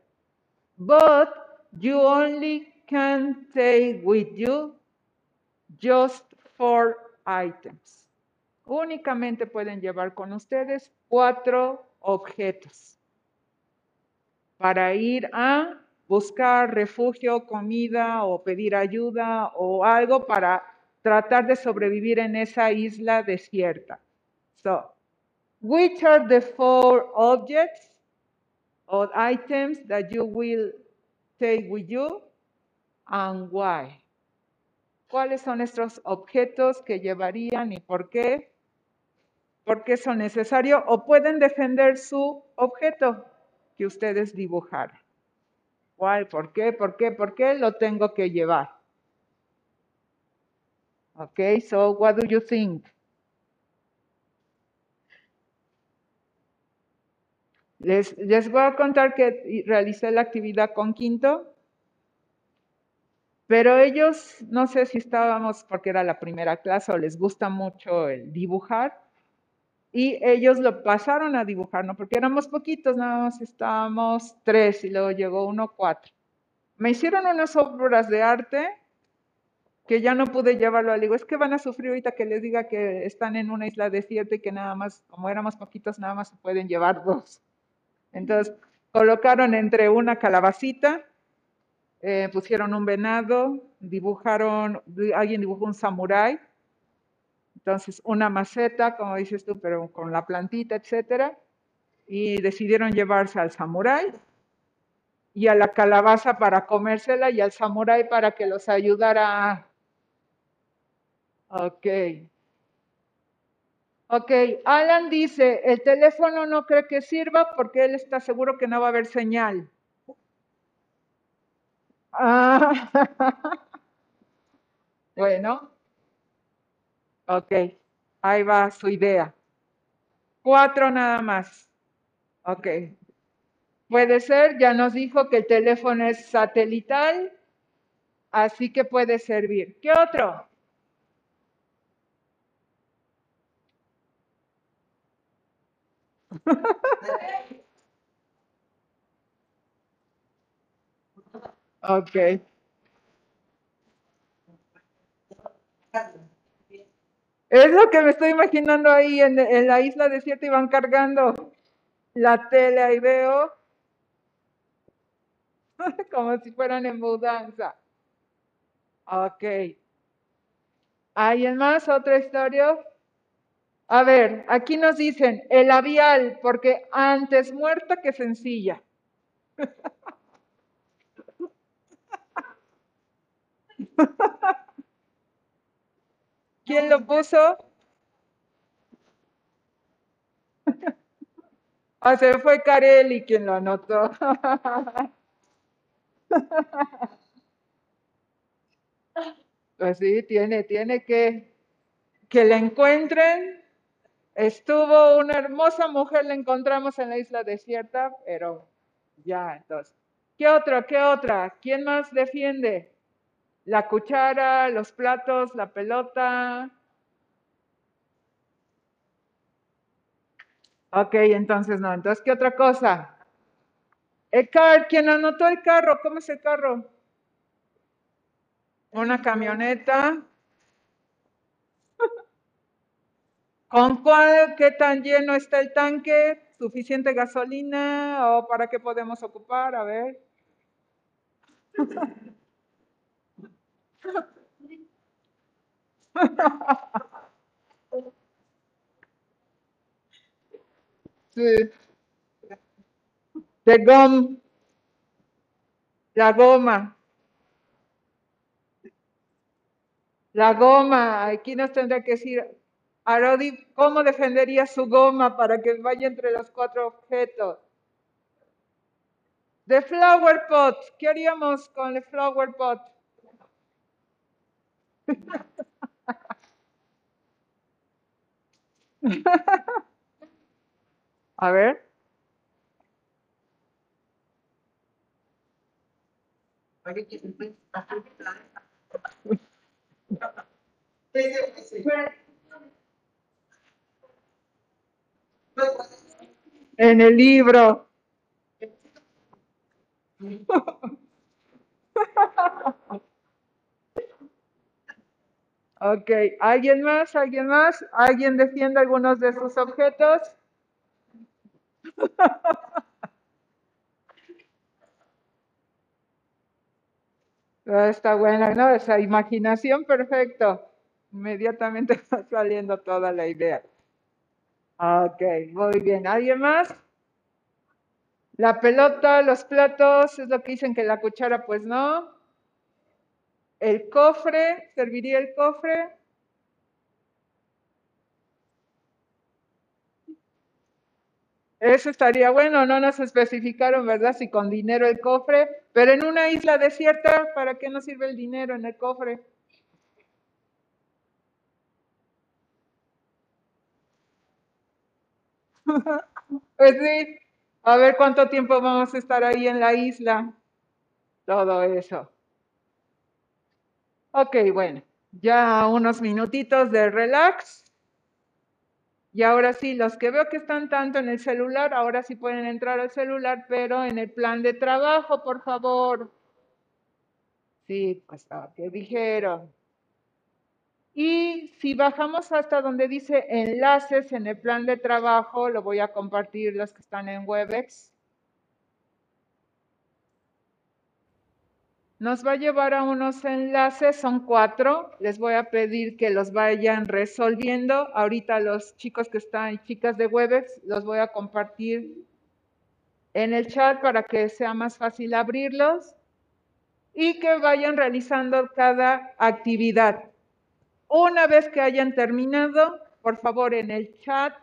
But you only can take with you just four items. Únicamente pueden llevar con ustedes cuatro objetos para ir a buscar refugio, comida o pedir ayuda o algo para tratar de sobrevivir en esa isla desierta. So, which are the four objects or items that you will take with you and why? ¿Cuáles son estos objetos que llevarían y por qué? ¿Por qué son necesarios? O pueden defender su objeto que ustedes dibujaron. ¿Cuál? ¿Por qué? ¿Por qué? ¿Por qué lo tengo que llevar? Okay, so what do you think? Les, les voy a contar que realicé la actividad con quinto, pero ellos, no sé si estábamos porque era la primera clase o les gusta mucho el dibujar, y ellos lo pasaron a dibujar, ¿no? Porque éramos poquitos, nada más estábamos tres y luego llegó uno, cuatro. Me hicieron unas obras de arte que ya no pude llevarlo. Le digo, es que van a sufrir ahorita que les diga que están en una isla desierta y que nada más, como éramos poquitos, nada más se pueden llevar dos. Entonces, colocaron entre una calabacita, eh, pusieron un venado, dibujaron, alguien dibujó un samurái, entonces una maceta, como dices tú, pero con la plantita, etcétera, y decidieron llevarse al samurái y a la calabaza para comérsela y al samurái para que los ayudara. Ok. Ok, Alan dice, el teléfono no cree que sirva porque él está seguro que no va a haber señal. Ah, bueno, ok, ahí va su idea. Cuatro nada más. Ok. Puede ser, ya nos dijo que el teléfono es satelital. Así que puede servir. ¿Qué otro? Ok. Es lo que me estoy imaginando ahí en, la isla desierta y van cargando la tele, ahí veo como si fueran en mudanza. Ok. ¿Alguien más? ¿Otra historia? A ver, aquí nos dicen el labial, porque antes muerta que sencilla. ¿Quién lo puso? Ah, se fue Carelli quien lo anotó. Pues sí, tiene, tiene que que la encuentren. Estuvo una hermosa mujer, la encontramos en la isla desierta, pero ya, entonces. ¿Qué otra? ¿Qué otra? ¿Quién más defiende? La cuchara, los platos, la pelota. Ok, entonces no. Entonces, ¿qué otra cosa? El car, ¿quién anotó el carro? ¿Cómo es el carro? Una camioneta. ¿Con cuál, qué tan lleno está el tanque? ¿Suficiente gasolina o para qué podemos ocupar? A ver. Sí. De gom. La goma. La goma. Aquí nos tendrá que decir, Arodi, ¿cómo defendería su goma para que vaya entre los cuatro objetos? The flower pot. ¿Qué haríamos con el flower pot? A ver. En el libro. Ok, ¿alguien más? ¿Alguien más? ¿Alguien defiende algunos de sus objetos? Ah, Está buena, ¿no? Esa imaginación, perfecto. Inmediatamente está saliendo toda la idea. Ok, muy bien. ¿Alguien más? La pelota, los platos, es lo que dicen que la cuchara, pues no. El cofre, ¿serviría el cofre? Eso estaría bueno, no nos especificaron, ¿verdad? Si con dinero el cofre, pero en una isla desierta, ¿para qué nos sirve el dinero en el cofre? Pues sí, a ver cuánto tiempo vamos a estar ahí en la isla. Todo eso. Ok, bueno, ya unos minutitos de relax. Y ahora sí, los que veo que están tanto en el celular, ahora sí pueden entrar al celular, pero en el plan de trabajo, por favor. Sí, pues, ah, ¿qué dijeron? Y si bajamos hasta donde dice enlaces en el plan de trabajo, lo voy a compartir los que están en Webex. Nos va a llevar a unos enlaces, son cuatro. Les voy a pedir que los vayan resolviendo. Ahorita los chicos que están, chicas de Webex, los voy a compartir en el chat para que sea más fácil abrirlos y que vayan realizando cada actividad. Una vez que hayan terminado, por favor, en el chat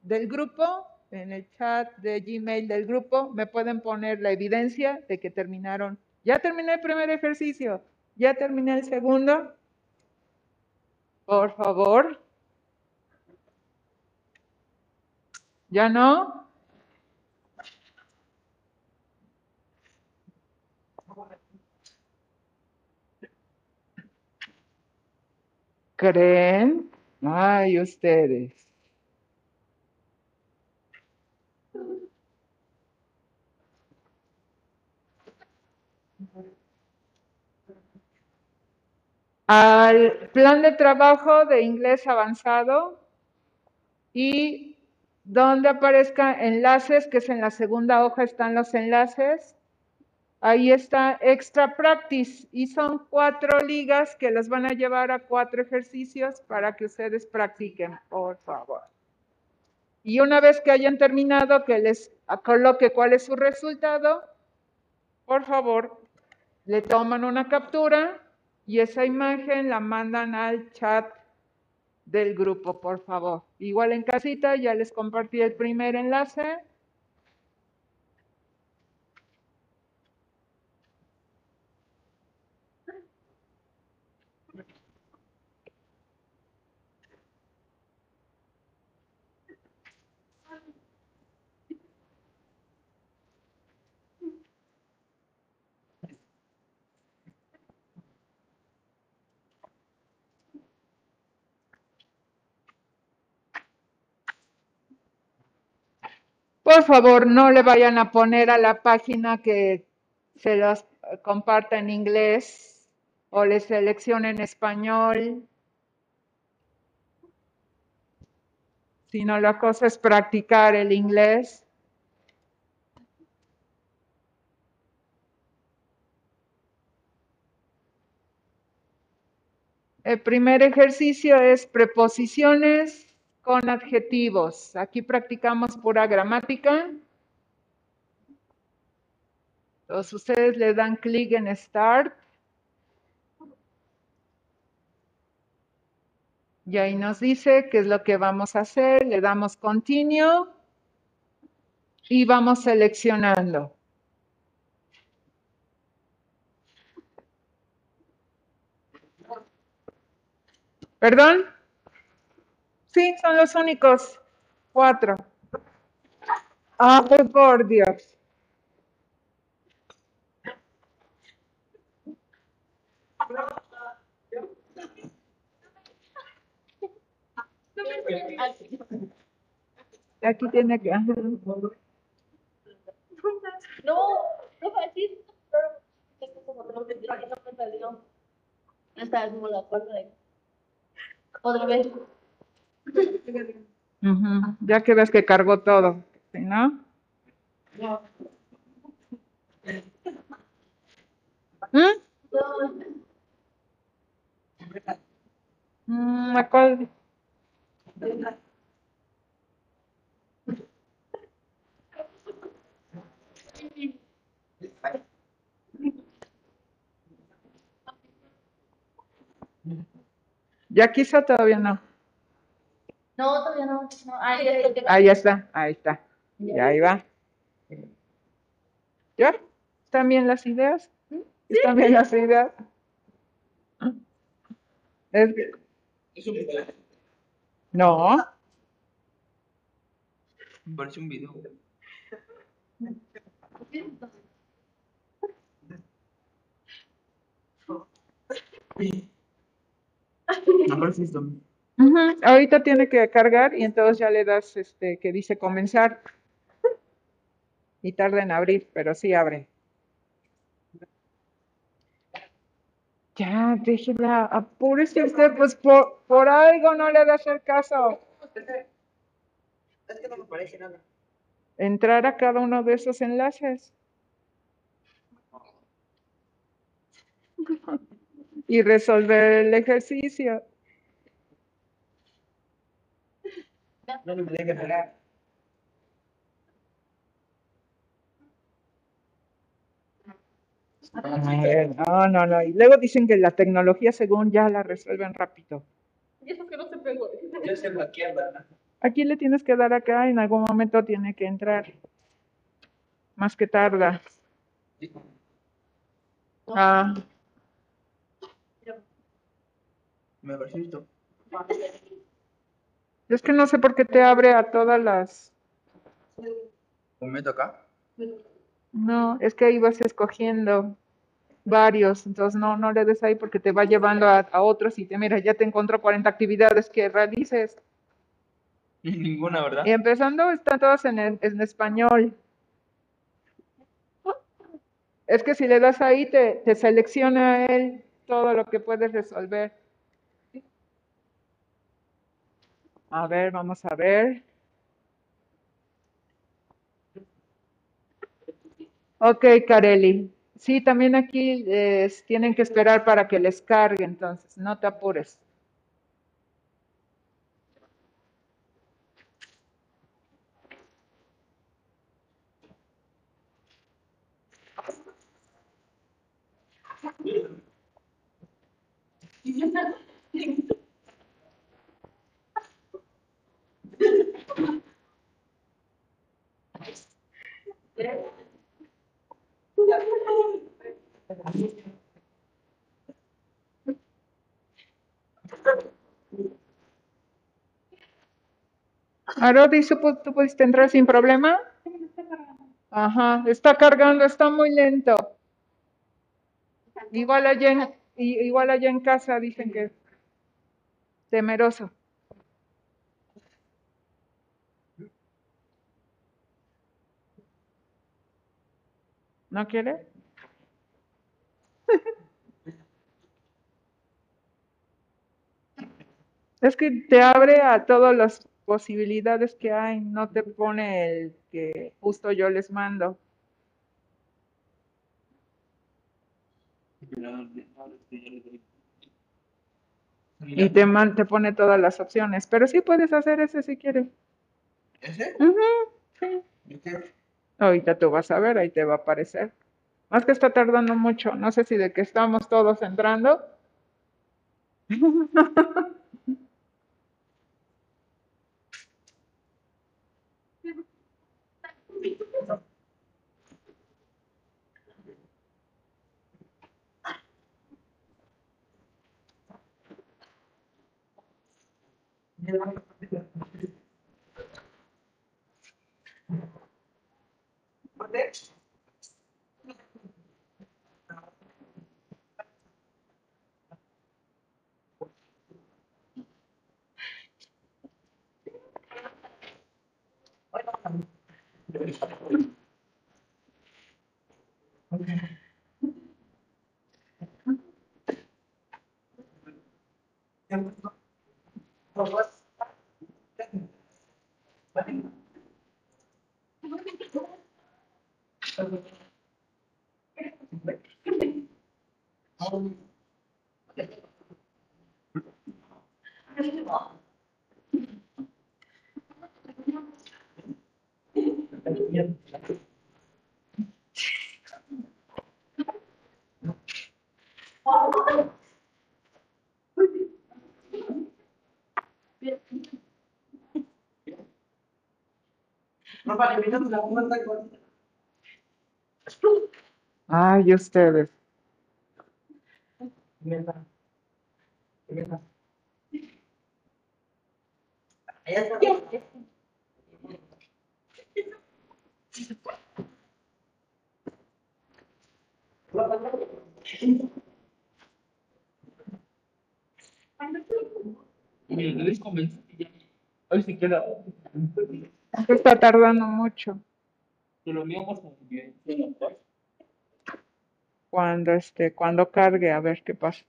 del grupo, en el chat de Gmail del grupo, me pueden poner la evidencia de que terminaron. Ya terminé el primer ejercicio, ya terminé el segundo. Por favor. ¿Ya no? ¿Creen? Ay, ustedes. Al plan de trabajo de inglés avanzado y donde aparezcan enlaces, que es en la segunda hoja están los enlaces. Ahí está Extra Practice y son cuatro ligas que las van a llevar a cuatro ejercicios para que ustedes practiquen, por favor. Y una vez que hayan terminado, que les coloque cuál es su resultado, por favor, le toman una captura y esa imagen la mandan al chat del grupo, por favor. Igual en casita ya les compartí el primer enlace. Por favor, no le vayan a poner a la página que se los comparta en inglés o le seleccione en español. Sino la cosa es practicar el inglés. El primer ejercicio es preposiciones con adjetivos. Aquí practicamos pura gramática. Entonces ustedes le dan clic en Start. Y ahí nos dice qué es lo que vamos a hacer. Le damos Continue y vamos seleccionando. ¿Perdón? Sí, son los únicos cuatro. Ay, por Dios. Aquí tiene que. No, no así. No me. Esta es como la cuarta de. Otra vez. Ujú, Ya que ves que cargó todo, ¿sí, ¿no? ¿Mm? Mm, ¿a cuál? Ya quizá todavía no. No, todavía no. no. Ahí ya está. Ahí está, ahí está. Y ahí va. ¿Ya? ¿Están bien las ideas? ¿Están bien las ideas? Es que- No, Parece un video. No parece Ujú, Ahorita tiene que cargar y entonces ya le das este que dice comenzar. Y tarda en abrir, pero sí abre. Ya, déjela, apúrese usted, pues por, por algo no le da hacer caso. Es que no me parece nada. Entrar a cada uno de esos enlaces. Y resolver el ejercicio. No me deja pegar. No, no, no. Y luego dicen que la tecnología, según ya la resuelven rápido. Y eso que no se pegó. Yo izquierda. Aquí le tienes que dar acá, en algún momento tiene que entrar. Más que tarda. Ah, Me esto. Es que no sé por qué te abre a todas las. ¿O meto acá? No, es que ahí vas escogiendo. varios, entonces no, no le des ahí porque te va llevando a, a otros y te mira, ya te encontró 40 actividades que realices. Ninguna, ¿verdad? Y empezando, están todas en, el- en español. Es que si le das ahí, te, te selecciona él todo lo que puedes resolver. A ver, vamos a ver. Ok, Carely. Sí, también aquí tienen que esperar para que les cargue, entonces no te apures. Arodi, ¿tú pu- tú pudiste entrar sin problema? Ajá, está cargando, está muy lento. Igual allá en, igual allá en casa dicen que temeroso. ¿No quiere? Es que te abre a todas las posibilidades que hay, no te pone el que justo yo les mando. Y te, man- te pone todas las opciones. Pero sí puedes hacer ese si quieres. ¿Ese? Ujú, sí. Ahorita tú vas a ver, ahí te va a aparecer. Más que está tardando mucho. No sé si de que estamos todos entrando. No, para eliminar la puerta con... Ay, ustedes. Hoy queda. Está tardando mucho. Cuando este, cuando cargue, a ver qué pasa.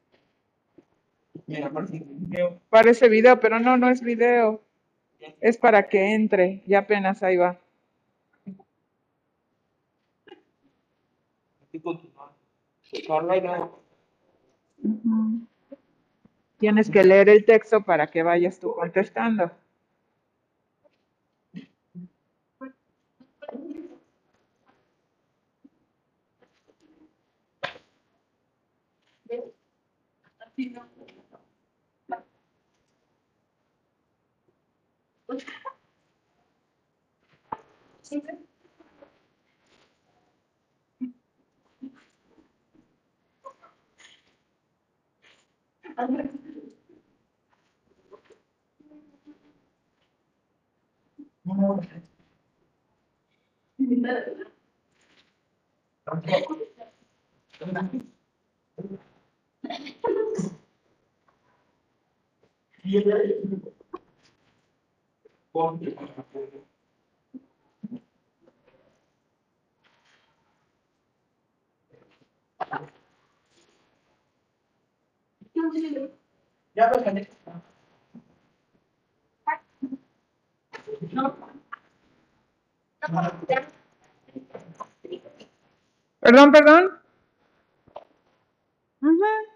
Mira, parece video. Parece video, pero no, no es video. Es para que entre. Ya apenas ahí va. Tienes que leer el texto para que vayas tú contestando. こんにちは。Ya pues, lo. Perdón, perdón. Uh.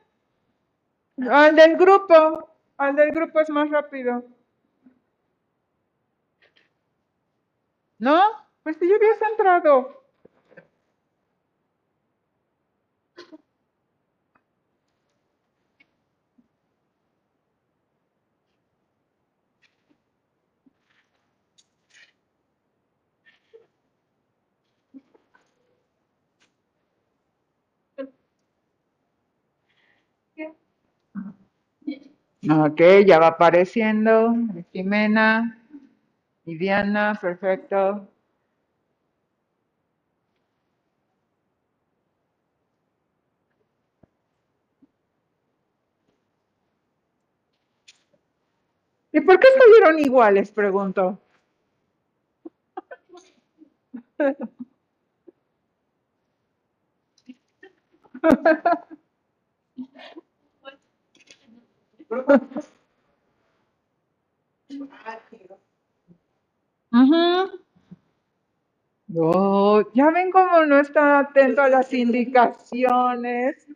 Al del grupo. Al del grupo es más rápido. ¿No? Pues si ya habías entrado. Ok, ya va apareciendo. Jimena y Diana, perfecto. ¿Y por qué salieron iguales? Pregunto. No, ya ven cómo no está atento a las indicaciones.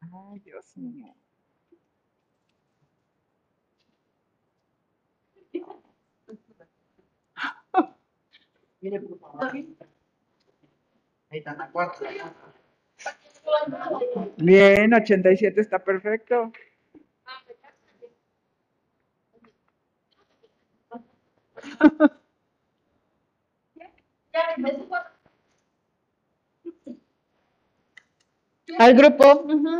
Ay, Dios mío. Bien, 87 está perfecto. Ya empezó. Al grupo. ujú.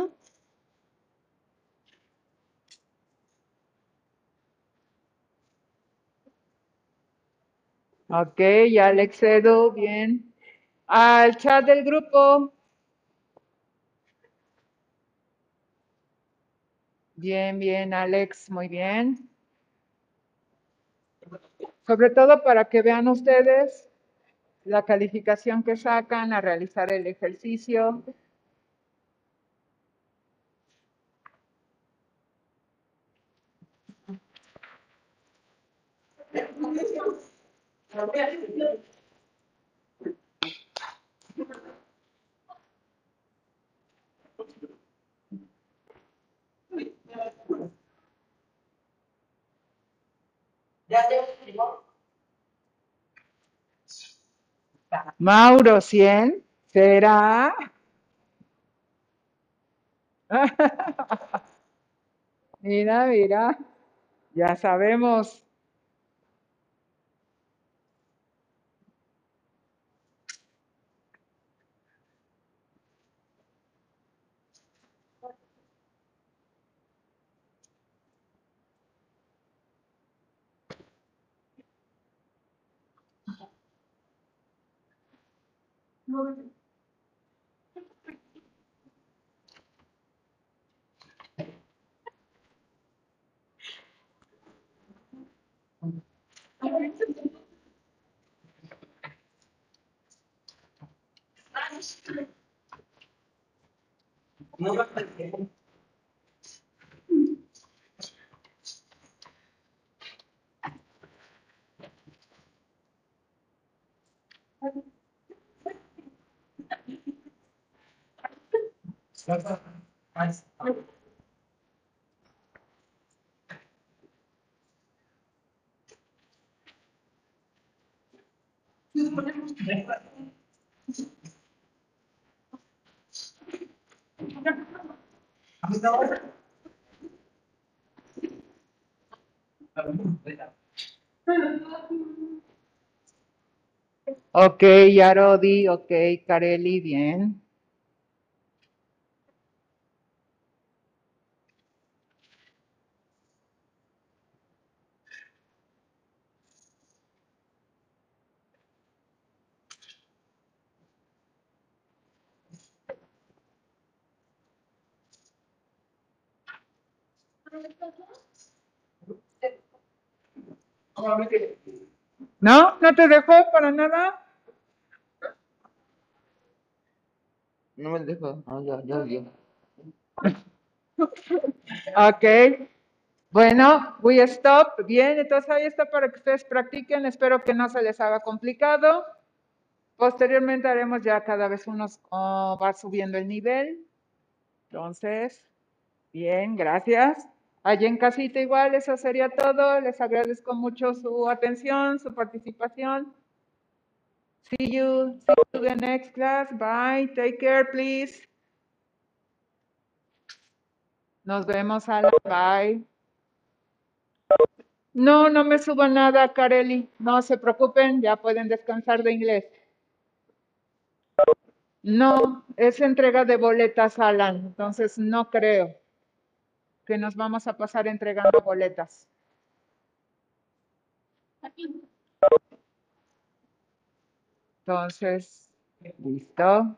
Ok, ya le excedo, bien. Al chat del grupo. Bien, bien, Alex, muy bien. Sobre todo para que vean ustedes la calificación que sacan a realizar el ejercicio. Mauro, 100. ¿Será? Mira, mira. Ya sabemos. Não vai fazer. Ok, Yarodi, ok, Kareli, bien. ¿No? ¿No te dejó para nada? No. Ah, ya, ya, ya. Ok. Bueno, we stop. Bien, entonces ahí está para que ustedes practiquen. Espero que no se les haga complicado. Posteriormente haremos ya cada vez unos, oh, va subiendo el nivel. Entonces, bien, gracias. Allí en casita igual, eso sería todo. Les agradezco mucho su atención, su participación. See you, see you the next class. Bye. Take care, please. Nos vemos a la bye. No, no me suba nada, Kareli. No se preocupen, ya pueden descansar de inglés. No, es entrega de boletas, Alan. Entonces no creo que nos vamos a pasar entregando boletas. Entonces, listo.